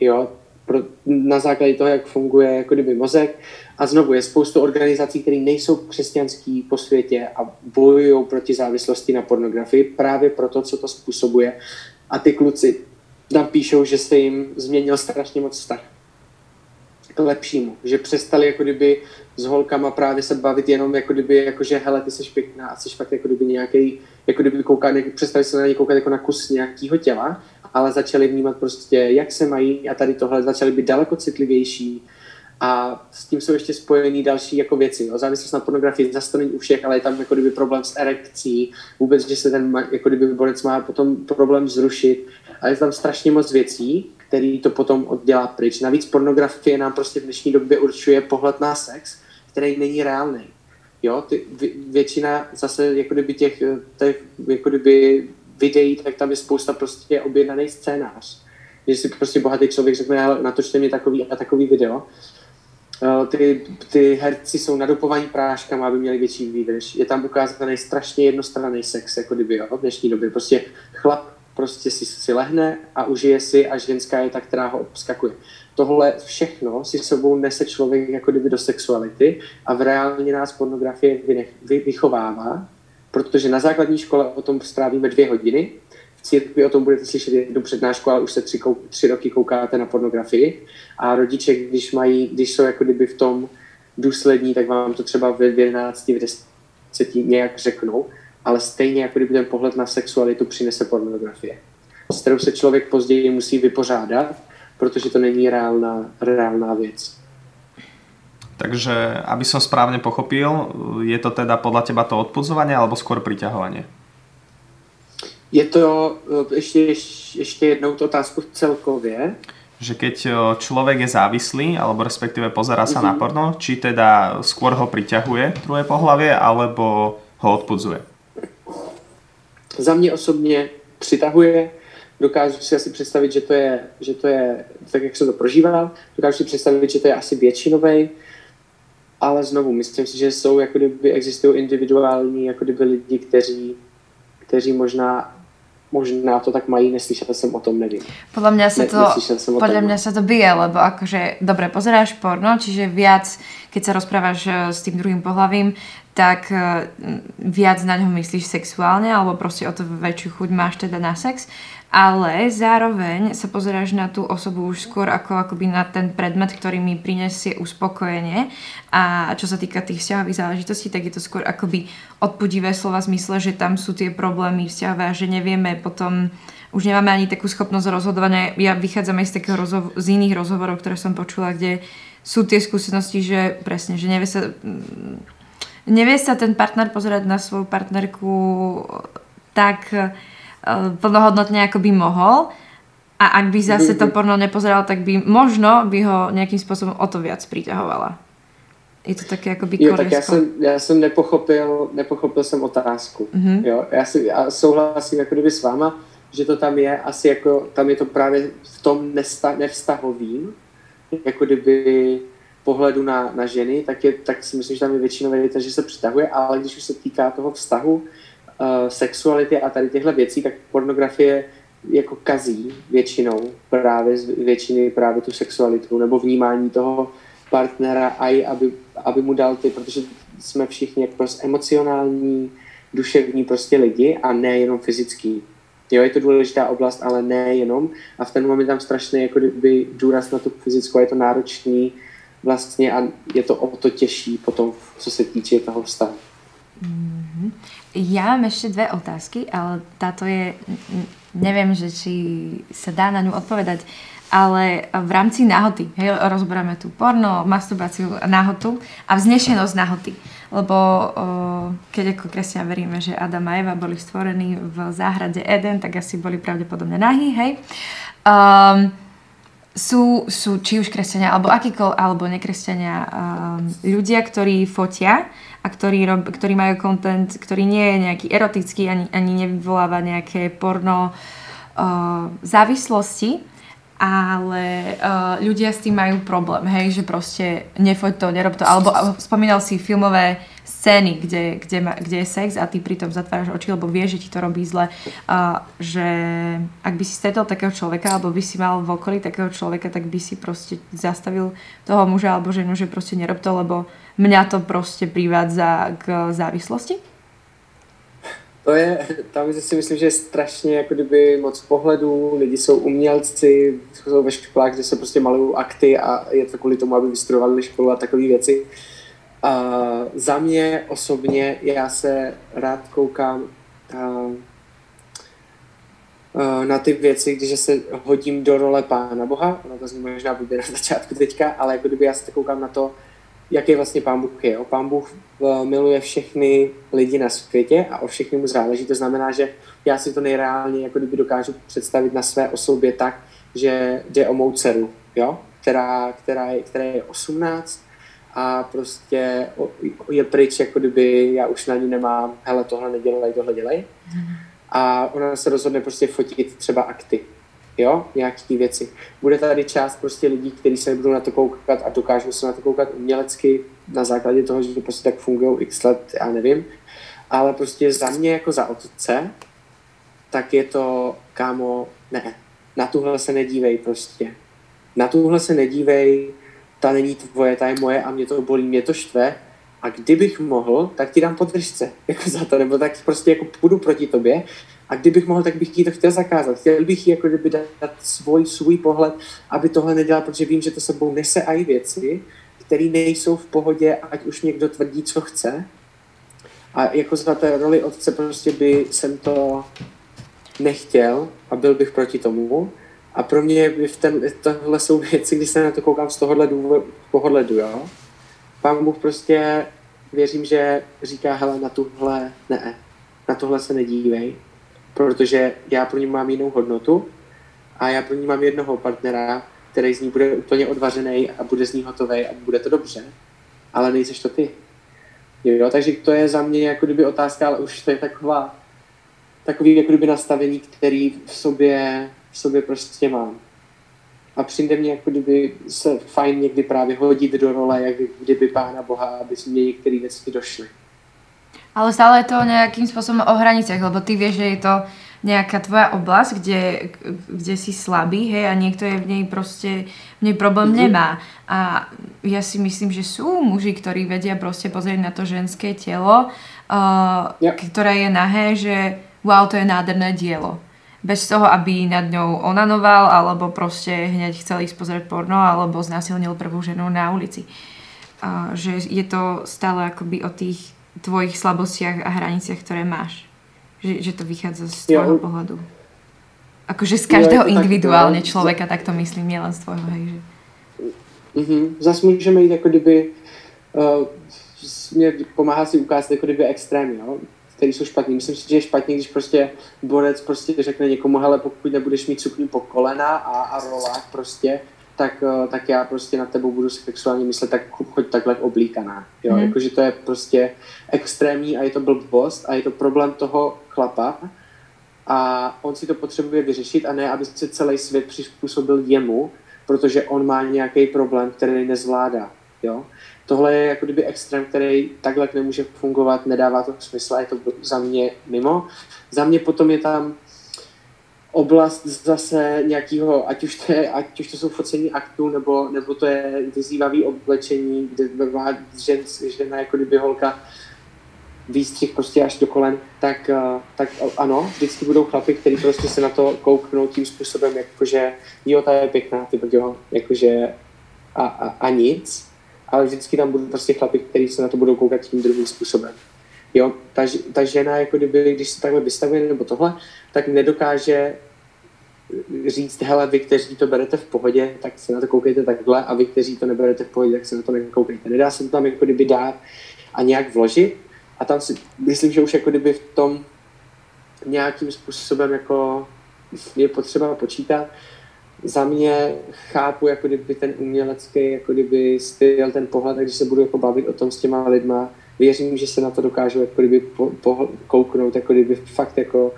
Jo? Pro, na základě toho, jak funguje jako kdyby mozek. A znovu je spoustu organizací, které nejsou křesťanský po světě a bojují proti závislosti na pornografii právě proto, co to způsobuje. A ty kluci napíšou, že se jim změnil strašně moc vztah k lepšímu. Že přestali jako kdyby s holkama právě se bavit jenom jako kdyby, jako že hele, ty jsi pěkná a jsi fakt jako kdyby nějaký, jako kdyby koukat, přestali se na ně koukat jako na kus nějakého těla, ale začali vnímat prostě, jak se mají a tady tohle začali být daleko citlivější a s tím jsou ještě spojený další jako věci. Jo. Závislost na pornografii zase to není u všech, ale je tam jako kdyby problém s erekcí, vůbec, že se ten jako kdyby borec má potom problém zrušit. A je tam strašně moc věcí, který to potom oddělá pryč. Navíc pornografie nám prostě v dnešní době určuje pohled na sex, který není reálný. Jo, ty, většina zase jako kdyby těch, těch jako kdyby videí, tak tam je spousta prostě objednaný scénář. Že si prostě bohatý člověk řekne, natočte mi takový a takový video. Ty, ty herci jsou nadopovaní práškama, aby měli větší výdrž. Je tam ukázaný strašně jednostranný sex, jako kdyby jo, v dnešní době. Prostě chlap prostě si, si lehne a užije si a ženská je ta, která ho obskakuje. Tohle všechno si sebou nese člověk jako kdyby do sexuality a v reálně nás pornografie vy, vychovává, protože na základní škole o tom strávíme dvě hodiny, v církvi o tom budete slyšet jednu přednášku, ale už se tři, tři roky koukáte na pornografii a rodiče, když mají, když jsou jako kdyby v tom důslední, tak vám to třeba ve 11, v 10 nějak řeknou ale stejně jako kdyby ten pohled na sexualitu přinese pornografie, s kterou se člověk později musí vypořádat, protože to není reálná, reálná věc. Takže, aby som správne pochopil, je to teda podľa teba to odpudzovanie alebo skôr priťahovanie? Je to, ešte, ešte jednou tu otázku celkově. Že keď človek je závislý, alebo respektíve pozera sa mm-hmm. na mhm. porno, či teda skôr ho priťahuje druhé pohlavie, alebo ho odpudzuje? Za mě osobně přitahuje. Dokážu si asi představit, že to je, že to je tak, jak se to prožívá. Dokážu si představit, že to je asi většinový. Ale znovu, myslím si, že jsou, jako kdyby existují individuální, jako kdyby lidi, kteří, kteří možná možná to tak mají, neslyšel jsem o tom, nevím. Podľa mňa sa to, ne, podľa mňa sa to bije, lebo akože, dobre, pozeráš porno, čiže viac, keď sa rozprávaš eh, s tým druhým pohlavím, tak uh, viac na ňo myslíš sexuálne, alebo proste o to väčšiu chuť máš teda na sex, ale zároveň sa pozeráš na tú osobu už skôr ako akoby na ten predmet, ktorý mi prinesie uspokojenie a čo sa týka tých vzťahových záležitostí, tak je to skôr akoby odpudivé slova zmysle, že tam sú tie problémy vzťahové a že nevieme potom už nemáme ani takú schopnosť rozhodovania. Ja vychádzam aj z, takého rozhov- z iných rozhovorov, ktoré som počula, kde sú tie skúsenosti, že presne, že nevie sa, nevie sa ten partner pozerať na svoju partnerku tak uh, plnohodnotne, ako by mohol. A ak by zase to porno nepozeral, tak by možno by ho nejakým spôsobom o to viac priťahovala. Je to také by Jo, tak já jsem, já jsem nepochopil, nepochopil jsem otázku. Mm-hmm. Jo, já, si, já souhlasím jako kdyby s váma, že to tam je asi jako, tam je to právě v tom nesta, nevztahovým, jako kdyby pohledu na, na ženy, tak, je, tak si myslím, že tam je většinou že se přitahuje, ale když už se týká toho vztahu, uh, sexuality a tady těchto věcí, tak pornografie jako kazí většinou právě z většiny právě tu sexualitu nebo vnímání toho partnera i aby, aby mu dal ty, protože jsme všichni jako prostě emocionální, duševní prostě lidi a ne jenom fyzický. Jo, je to důležitá oblast, ale ne jenom. A v ten moment tam strašně jako by důraz na tu fyzickou, je to náročný vlastně a je to o to těžší potom, co se týče toho vztahu. Mm-hmm. Já mám ještě dvě otázky, ale táto je, nevím, že či se dá na ňu odpovedať, ale v rámci náhoty, hej, rozberáme tu porno, masturbáciu, náhotu a vznešenosť náhoty lebo o, keď ako kresťania veríme, že Adam a Eva boli stvorení v záhrade Eden, tak asi boli pravdepodobne nahý, hej. Um, sú, sú či už kresťania, alebo akýkoľvek, alebo nekresťania, um, ľudia, ktorí fotia a ktorí, rob, ktorí majú content, ktorý nie je nejaký erotický, ani, ani nevyvoláva nejaké porno uh, závislosti, ale uh, ľudia s tým majú problém, hej, že proste nefoď to, nerob to, alebo uh, spomínal si filmové scény, kde, kde, ma, kde je sex a ty pritom zatváraš oči, lebo vieš, že ti to robí zle. Uh, že ak by si stretol takého človeka, alebo by si mal v okolí takého človeka, tak by si proste zastavil toho muža alebo ženu, že proste nerob to, lebo mňa to proste privádza k závislosti? To je, tam si myslím, že je strašně jako kdyby moc pohledů, lidi jsou umělci, jsou ve školách, kde se prostě malují akty a je to kvůli tomu, aby vystudovali školu a takové věci. A za mě osobně, já se rád koukám a, a na ty věci, když se hodím do role Pána Boha, ono to zní možná blbě na začátku teďka, ale jako kdyby já se koukám na to, jaký vlastně pán Bůh je. Pán Bůh miluje všechny lidi na světě a o všechny mu záleží. To znamená, že já si to nejreálně jako kdyby dokážu představit na své osobě tak, že jde o mou dceru, jo? Která, která, je, která je 18 a prostě je pryč, jako kdyby já už na ní nemám, hele, tohle nedělej, tohle dělej. A ona se rozhodne prostě fotit třeba akty jo, nějaký věci. Bude tady část prostě lidí, kteří se budou na to koukat a dokážou se na to koukat umělecky na základě toho, že prostě tak fungují x let, já nevím. Ale prostě za mě jako za otce, tak je to, kámo, ne, na tuhle se nedívej prostě. Na tuhle se nedívej, ta není tvoje, ta je moje a mě to bolí, mě to štve. A kdybych mohl, tak ti dám podržce *laughs* jako za to, nebo tak prostě jako půjdu proti tobě a kdybych mohl, tak bych jí to chtěl zakázat. Chtěl bych jí jako kdyby dát svůj, svůj pohled, aby tohle nedělal, protože vím, že to sebou nese i věci, které nejsou v pohodě, ať už někdo tvrdí, co chce. A jako za té roli otce prostě by jsem to nechtěl a byl bych proti tomu. A pro mě v ten, tohle jsou věci, když se na to koukám z tohohle pohledu, jo. Pán Bůh prostě věřím, že říká, hele, na tuhle ne, na tohle se nedívej, protože já pro ní mám jinou hodnotu a já pro ní mám jednoho partnera, který z ní bude úplně odvařený a bude z ní hotový a bude to dobře, ale nejseš to ty. Jo, takže to je za mě jako kdyby otázka, ale už to je taková, takový jako kdyby nastavení, který v sobě, v sobě prostě mám. A přijde mě jako kdyby se fajn někdy právě hodit do role, jak kdyby Pána Boha, aby mě některé věci došly. Ale stále je to nejakým spôsobom o hraniciach, lebo ty vieš, že je to nejaká tvoja oblasť, kde, kde si slabý, hej, a niekto je v nej proste, v nej problém mm-hmm. nemá. A ja si myslím, že sú muži, ktorí vedia proste pozrieť na to ženské telo, uh, yeah. ktoré je nahé, že wow, to je nádherné dielo. Bez toho, aby nad ňou onanoval, alebo proste hneď chcel ísť pozrieť porno, alebo znásilnil prvú ženu na ulici. Uh, že je to stále akoby o tých tvojich slabostiach a hraniciach, ktoré máš že, že to vychádza z tvojho ja, pohľadu. Akože z každého ja, individuálně tak, člověka, tak to myslím, nielen z tvojho, hej, že... Mm-hmm. Zase můžeme jít jako kdyby, uh, mě pomáhá si ukázat jako kdyby extrémy, jo? Který jsou špatný. Myslím si, že je špatně, když prostě borec prostě řekne někomu, hele, pokud nebudeš mít sukni po kolena a, a rolách prostě, tak, uh, tak já prostě na tebou budu sexuálně myslet, tak choď takhle oblíkaná. Jo? Mm. Jakože to je prostě extrémní a je to blbost a je to problém toho chlapa a on si to potřebuje vyřešit a ne, aby se celý svět přizpůsobil jemu, protože on má nějaký problém, který nezvládá. Jo? Tohle je jako kdyby extrém, který takhle nemůže fungovat, nedává to smysl a je to za mě mimo. Za mě potom je tam oblast zase nějakého, ať už to, je, ať už to jsou focení aktů, nebo, nebo to je vyzývavý oblečení, kde má žen, žena jako kdyby holka výstřih prostě až do kolen, tak, eh, tak ano, vždycky budou chlapy, kteří prostě se na to kouknou tím způsobem, jakože jo, ta je pěkná, ty brďo, jakože a, a, a nic, ale vždycky tam budou prostě chlapy, kteří se na to budou koukat tím druhým způsobem. Jo, ta, ta žena, jako kdyby, když se takhle vystavuje nebo tohle, tak nedokáže říct, hele, vy, kteří to berete v pohodě, tak se na to koukejte takhle a vy, kteří to neberete v pohodě, tak se na to nekoukejte. Nedá se to tam jako kdyby dát a nějak vložit, a tam si myslím, že už jako kdyby v tom nějakým způsobem jako je potřeba počítat. Za mě chápu jako kdyby ten umělecký jako kdyby styl, ten pohled, když se budu jako bavit o tom s těma lidma, věřím, že se na to dokážu jako kdyby po, po, kouknout jako kdyby fakt jako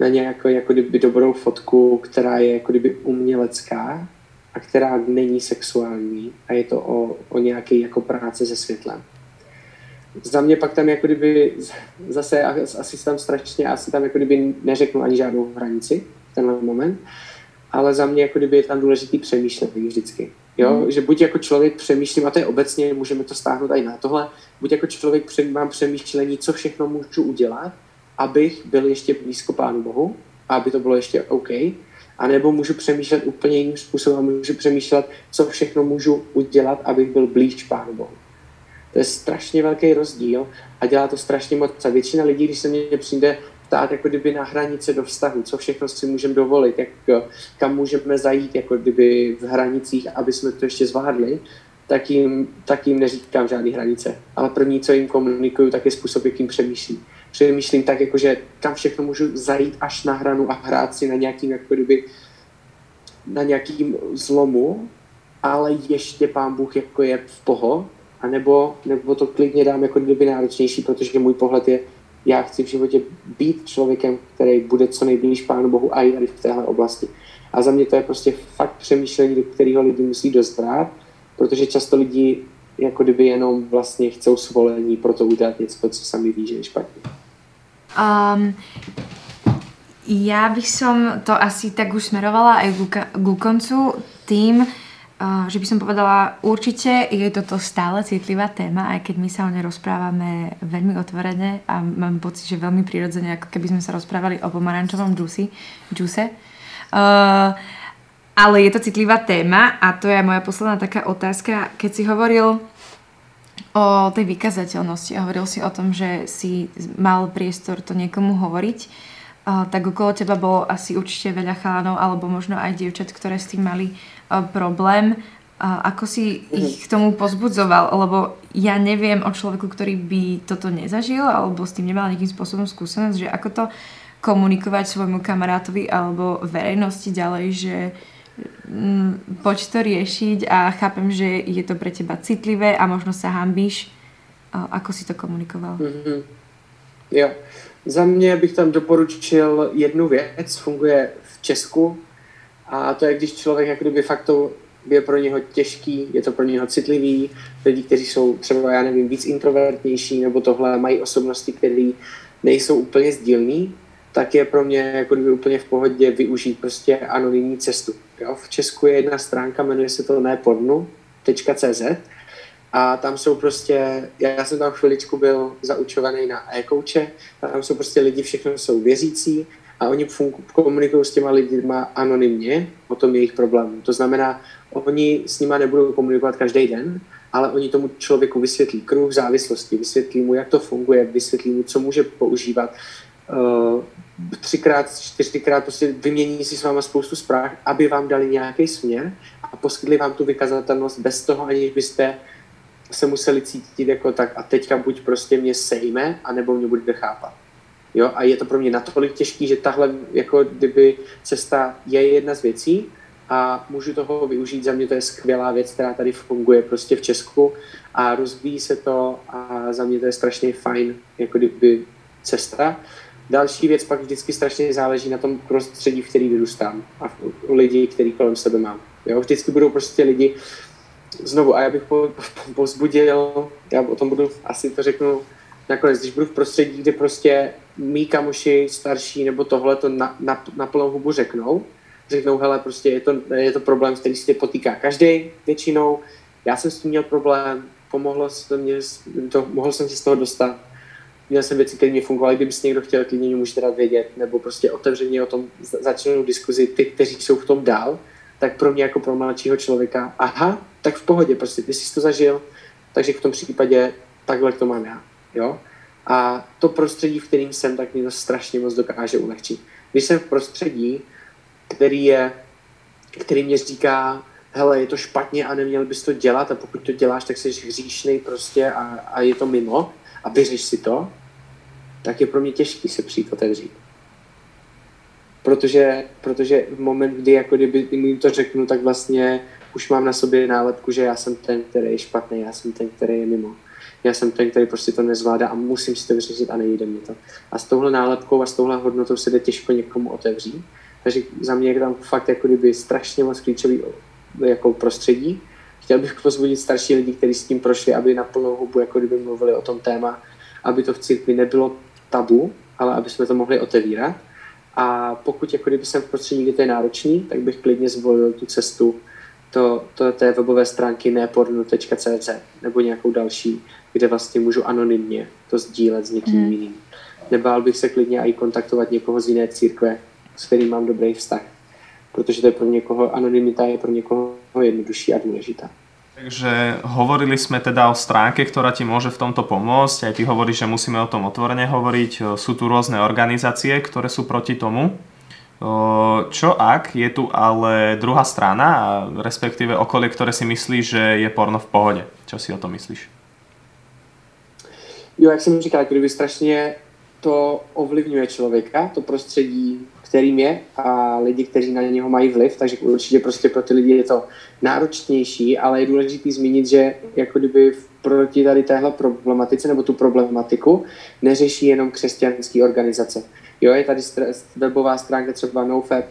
na nějakou jako kdyby dobrou fotku, která je jako kdyby umělecká a která není sexuální a je to o, o nějaké jako práce se světlem. Za mě pak tam jako kdyby zase asi tam strašně, asi tam jako kdyby neřeknu ani žádnou hranici v tenhle moment, ale za mě jako kdyby je tam důležitý přemýšlení vždycky. Jo? Mm. Že buď jako člověk přemýšlím, a to je obecně, můžeme to stáhnout i na tohle, buď jako člověk mám přemýšlení, co všechno můžu udělat, abych byl ještě blízko Pánu Bohu, a aby to bylo ještě OK, a nebo můžu přemýšlet úplně jiným způsobem, můžu přemýšlet, co všechno můžu udělat, abych byl blíž Pánu Bohu. To je strašně velký rozdíl a dělá to strašně moc. A většina lidí, když se mě přijde ptát jako kdyby na hranice do vztahu, co všechno si můžeme dovolit, jak, kam můžeme zajít jako kdyby v hranicích, aby jsme to ještě zvládli, tak jim, tak jim neříkám žádné hranice. Ale první, co jim komunikuju, tak je způsob, jakým přemýšlím. Přemýšlím tak, jako, že kam všechno můžu zajít až na hranu a hrát si na nějakým, jako kdyby, na nějakým zlomu, ale ještě pán Bůh jako je v poho a nebo, nebo to klidně dám jako kdyby náročnější, protože můj pohled je, já chci v životě být člověkem, který bude co nejblíž Pánu Bohu a i tady v téhle oblasti. A za mě to je prostě fakt přemýšlení, do kterého lidi musí dozrát, protože často lidi jako kdyby jenom vlastně chcou svolení pro to udělat něco, co sami ví, že je špatně. Um, já bych som to asi tak už smerovala aj ku koncu tým, že by som povedala, určite je toto stále citlivá téma, aj keď my sa o nej rozprávame veľmi otvorene a mám pocit, že veľmi prirodzene, ako keby sme sa rozprávali o pomarančovom džusi, džuse. Uh, ale je to citlivá téma a to je moja posledná taká otázka. Keď si hovoril o tej vykazateľnosti a hovoril si o tom, že si mal priestor to niekomu hovoriť, uh, tak okolo teba bolo asi určite veľa chalanov alebo možno aj dievčat, ktoré s tým mali problém. A ako si ich k tomu pozbudzoval? Lebo ja neviem o človeku, ktorý by toto nezažil alebo s tým nemal nejakým spôsobom skúsenosť, že ako to komunikovať svojmu kamarátovi alebo verejnosti ďalej, že mm, poď to riešiť a chápem, že je to pre teba citlivé a možno sa hambíš. Ako si to komunikoval? Mm-hmm. Jo. Za mě bych tam doporučil jednu věc, funguje v Česku, a to je, když člověk jako kdyby fakt to je pro něho těžký, je to pro něho citlivý, lidi, kteří jsou třeba, já nevím, víc introvertnější nebo tohle, mají osobnosti, které nejsou úplně sdílný, tak je pro mě jako kdyby úplně v pohodě využít prostě anonymní cestu. Jo? V Česku je jedna stránka, jmenuje se to nepornu.cz a tam jsou prostě, já jsem tam chviličku byl zaučovaný na e-kouče, tam jsou prostě lidi, všechno jsou věřící a oni komunikují s těma lidma anonymně o tom jejich problému. To znamená, oni s nima nebudou komunikovat každý den, ale oni tomu člověku vysvětlí kruh závislosti, vysvětlí mu, jak to funguje, vysvětlí mu, co může používat. Uh, třikrát, čtyřikrát prostě vymění si s váma spoustu zpráv, aby vám dali nějaký směr a poskytli vám tu vykazatelnost bez toho, aniž byste se museli cítit jako tak a teďka buď prostě mě sejme, anebo mě bude chápat. Jo? A je to pro mě natolik těžký, že tahle jako kdyby cesta je jedna z věcí a můžu toho využít. Za mě to je skvělá věc, která tady funguje prostě v Česku a rozvíjí se to a za mě to je strašně fajn jako kdyby cesta. Další věc pak vždycky strašně záleží na tom prostředí, v který vyrůstám a u lidí, který kolem sebe mám. Jo? Vždycky budou prostě lidi, znovu, a já bych po, po, pozbudil, já o tom budu, asi to řeknu nakonec, když budu v prostředí, kde prostě mý kamoši starší nebo tohle to na, na, na plnou hubu řeknou, řeknou, hele, prostě je to, je to problém, který se potýká každý většinou, já jsem s tím měl problém, pomohlo se to mě, to, mohl jsem se z toho dostat, měl jsem věci, které mě fungovaly, kdyby si někdo chtěl, klidně mě můžete dát vědět, nebo prostě otevřeně o tom začnou diskuzi ty, kteří jsou v tom dál, tak pro mě jako pro mladšího člověka, aha, tak v pohodě, prostě ty jsi to zažil, takže v tom případě takhle to mám já, jo. A to prostředí, v kterým jsem, tak mě to strašně moc dokáže ulehčit. Když jsem v prostředí, který je, který mě říká, hele, je to špatně a neměl bys to dělat a pokud to děláš, tak jsi hříšný prostě a, a je to mimo a vyřeš si to, tak je pro mě těžký se přijít otevřít. Protože, protože v moment, kdy jako kdyby jim to řeknu, tak vlastně už mám na sobě nálepku, že já jsem ten, který je špatný, já jsem ten, který je mimo. Já jsem ten, který prostě to nezvládá a musím si to vyřešit a nejde mi to. A s touhle nálepkou a s touhle hodnotou se jde těžko někomu otevřít. Takže za mě je tam fakt jako kdyby strašně moc klíčový jako prostředí. Chtěl bych pozvodit starší lidi, kteří s tím prošli, aby na plnou hubu jako kdyby mluvili o tom téma, aby to v církvi nebylo tabu, ale aby jsme to mohli otevírat. A pokud jako kdyby jsem v prostředí, kde to je náročný, tak bych klidně zvolil tu cestu to, to té webové stránky neporno.cz nebo nějakou další, kde vlastně můžu anonymně to sdílet s někým mm. jiným. Nebál bych se klidně i kontaktovat někoho z jiné církve, s kterým mám dobrý vztah. Protože to je pro někoho, anonymita je pro někoho jednodušší a důležitá. Takže hovorili sme teda o stránke, ktorá ti môže v tomto pomôcť. Aj ty hovoríš, že musíme o tom otvorene hovoriť. Sú tu rôzne organizácie, ktoré sú proti tomu. Čo ak je tu ale druhá strana, respektíve okolie, ktoré si myslí, že je porno v pohode? Čo si o tom myslíš? Jo, jak jsem říkal, kdyby strašně to ovlivňuje člověka, to prostředí, kterým je a lidi, kteří na něho mají vliv, takže určitě prostě pro ty lidi je to náročnější, ale je důležité zmínit, že jako kdyby proti tady téhle problematice nebo tu problematiku neřeší jenom křesťanské organizace. Jo, je tady webová stránka třeba NoFap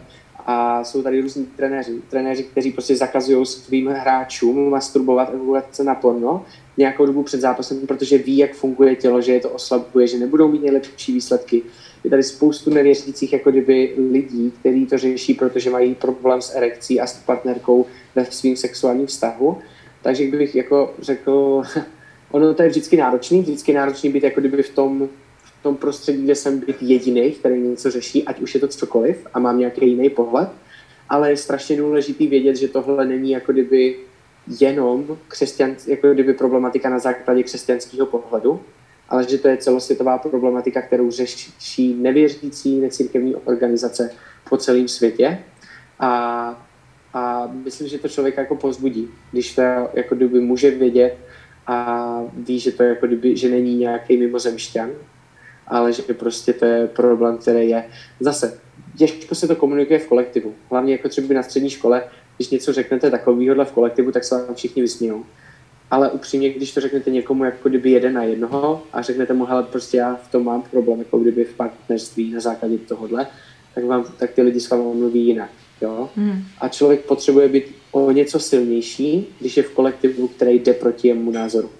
a jsou tady různí trenéři, trenéři, kteří prostě zakazují svým hráčům masturbovat a se na porno nějakou dobu před zápasem, protože ví, jak funguje tělo, že je to oslabuje, že nebudou mít nejlepší výsledky. Je tady spoustu nevěřících jako kdyby lidí, kteří to řeší, protože mají problém s erekcí a s partnerkou ve svým sexuálním vztahu. Takže bych jako řekl, *laughs* ono to je vždycky náročný, vždycky náročný být jako kdyby v tom v tom prostředí, kde jsem být jediný, který něco řeší, ať už je to cokoliv a mám nějaký jiný pohled, ale je strašně důležitý vědět, že tohle není jako kdyby jenom křesťan, jako kdyby problematika na základě křesťanského pohledu, ale že to je celosvětová problematika, kterou řeší nevěřící necírkevní organizace po celém světě. A, a myslím, že to člověka jako pozbudí, když to jako kdyby může vědět a ví, že to jako kdyby, že není nějaký mimozemšťan, ale že prostě to je problém, který je zase těžko se to komunikuje v kolektivu. Hlavně jako třeba na střední škole, když něco řeknete takovýhodle v kolektivu, tak se vám všichni vysmějou. Ale upřímně, když to řeknete někomu jako kdyby jeden na jednoho a řeknete mu, hele, prostě já v tom mám problém, jako kdyby v partnerství na základě tohohle, tak, vám, tak ty lidi s vámi mluví jinak. Jo? Mm. A člověk potřebuje být o něco silnější, když je v kolektivu, který jde proti jemu názoru.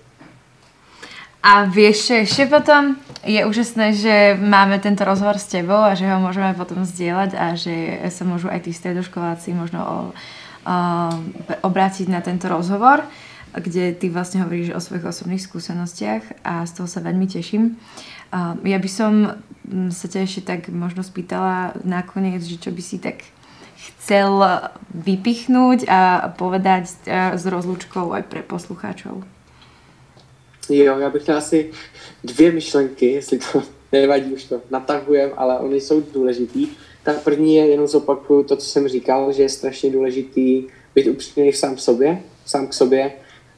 A vieš, čo ešte potom je úžasné, že máme tento rozhovor s tebou a že ho môžeme potom zdieľať a že sa môžu aj tí stredoškoláci možno o, o, obrátiť na tento rozhovor, kde ty vlastne hovoríš o svojich osobných skúsenostiach a z toho sa veľmi teším. Ja by som sa ťa ešte tak možno spýtala nakoniec, že čo by si tak chcel vypichnúť a povedať s rozlučkou aj pre poslucháčov. Jo, já bych chtěl asi dvě myšlenky, jestli to *laughs* nevadí, už to natahujem, ale oni jsou důležitý. Ta první je, jenom zopakuju to, co jsem říkal, že je strašně důležitý být upřímný sám v sobě, sám k sobě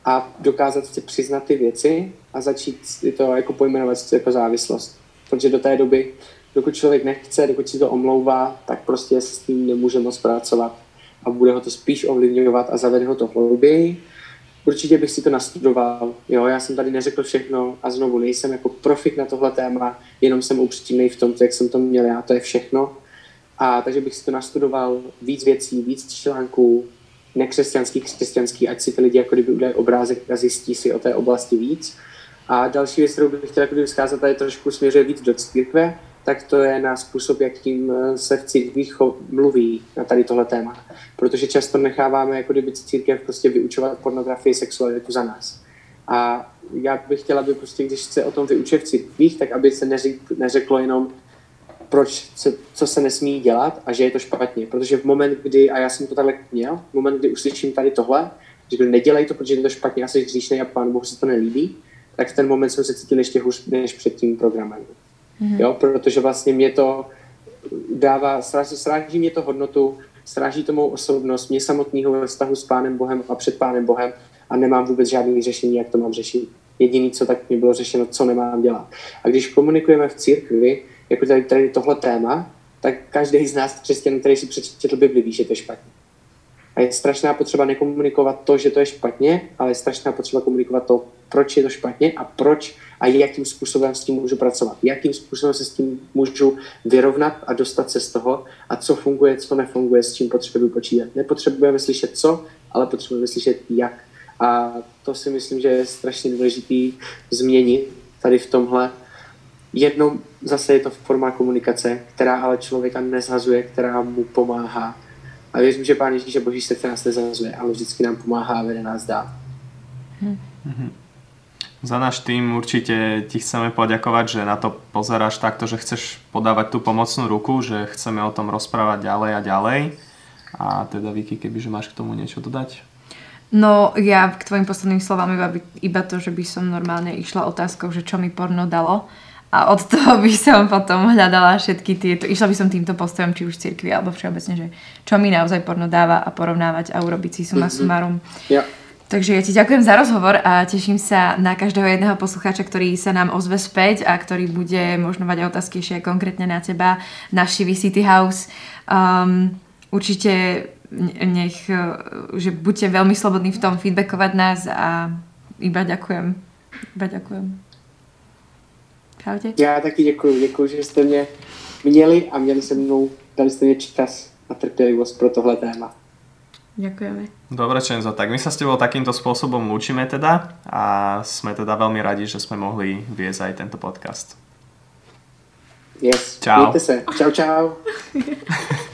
a dokázat si přiznat ty věci a začít si to jako pojmenovat jako závislost. Protože do té doby, dokud člověk nechce, dokud si to omlouvá, tak prostě s tím nemůže moc pracovat a bude ho to spíš ovlivňovat a zavede ho to hlouběji určitě bych si to nastudoval. Jo, já jsem tady neřekl všechno a znovu nejsem jako profik na tohle téma, jenom jsem upřímný v tom, jak jsem to měl já, to je všechno. A takže bych si to nastudoval víc věcí, víc článků, nekřesťanský, křesťanský, ať si ty lidi jako kdyby udají obrázek a zjistí si o té oblasti víc. A další věc, kterou bych chtěl jako kdyby vzkázat, tady trošku směřuje víc do církve, tak to je na způsob, jakým eh, se v církvích mluví na tady tohle téma. Protože často necháváme jako kdyby církev prostě vyučovat pornografii, sexualitu za nás. A já bych chtěla, aby prostě, když se o tom vyučuje v církvích, tak aby se neřeklo jenom, proč se, co se nesmí dělat a že je to špatně. Protože v moment, kdy, a já jsem to takhle měl, v moment, kdy uslyším tady tohle, že nedělej to, protože je to špatně a jsi hříšný a pán Bohu se to nelíbí, tak v ten moment jsem se cítil ještě hůř než před tím programem. Mm-hmm. Jo, protože vlastně mě to dává, sráží, sráží mě to hodnotu, stráží to mou osobnost, mě samotného ve vztahu s Pánem Bohem a před Pánem Bohem a nemám vůbec žádný řešení, jak to mám řešit. Jediný, co tak mi bylo řešeno, co nemám dělat. A když komunikujeme v církvi, jako tady, tady tohle téma, tak každý z nás křesťan, který si přečetl Bibli, ví, že to je špatně. Je strašná potřeba nekomunikovat to, že to je špatně, ale je strašná potřeba komunikovat to, proč je to špatně a proč a jakým způsobem s tím můžu pracovat. Jakým způsobem se s tím můžu vyrovnat a dostat se z toho a co funguje, co nefunguje, s čím potřebuji počítat. Nepotřebujeme slyšet co, ale potřebujeme slyšet jak. A to si myslím, že je strašně důležitý změnit tady v tomhle. Jednou zase je to forma komunikace, která ale člověka nezhazuje, která mu pomáhá. A věřím, že Pán Ježíš a Boží srdce nás nezahazuje, ale vždycky nám pomáhá a vede nás dál. Hmm. hmm za náš tým určite ti chceme poďakovať, že na to pozeráš takto, že chceš podávať tú pomocnú ruku, že chceme o tom rozprávať ďalej a ďalej. A teda Vicky, kebyže máš k tomu niečo dodať? No ja k tvojim posledným slovám iba, iba to, že by som normálne išla otázkou, že čo mi porno dalo. A od toho by som potom hľadala všetky tieto, išla by som týmto postojom, či už cirkvi, alebo všeobecne, že čo mi naozaj porno dáva a porovnávať a urobiť si suma sumarum. Ja. Takže ja ti ďakujem za rozhovor a teším sa na každého jedného poslucháča, ktorý sa nám ozve späť a ktorý bude možno mať otázky ešte konkrétne na teba, navštívi City House. Um, určite nech, že buďte veľmi slobodní v tom feedbackovať nás a iba ďakujem. Iba ďakujem. Čaute. Já taky děkuji. Děkuji, že jste mě měli a měli se mnou, dali jste mě čas a trpělivost pro tohle téma. Ďakujeme. Dobre, Čenzo, tak my sa s tebou takýmto spôsobom lúčime teda a sme teda veľmi radi, že sme mohli viesť aj tento podcast. Yes. Čau. Mějte se. Čau, čau. *laughs*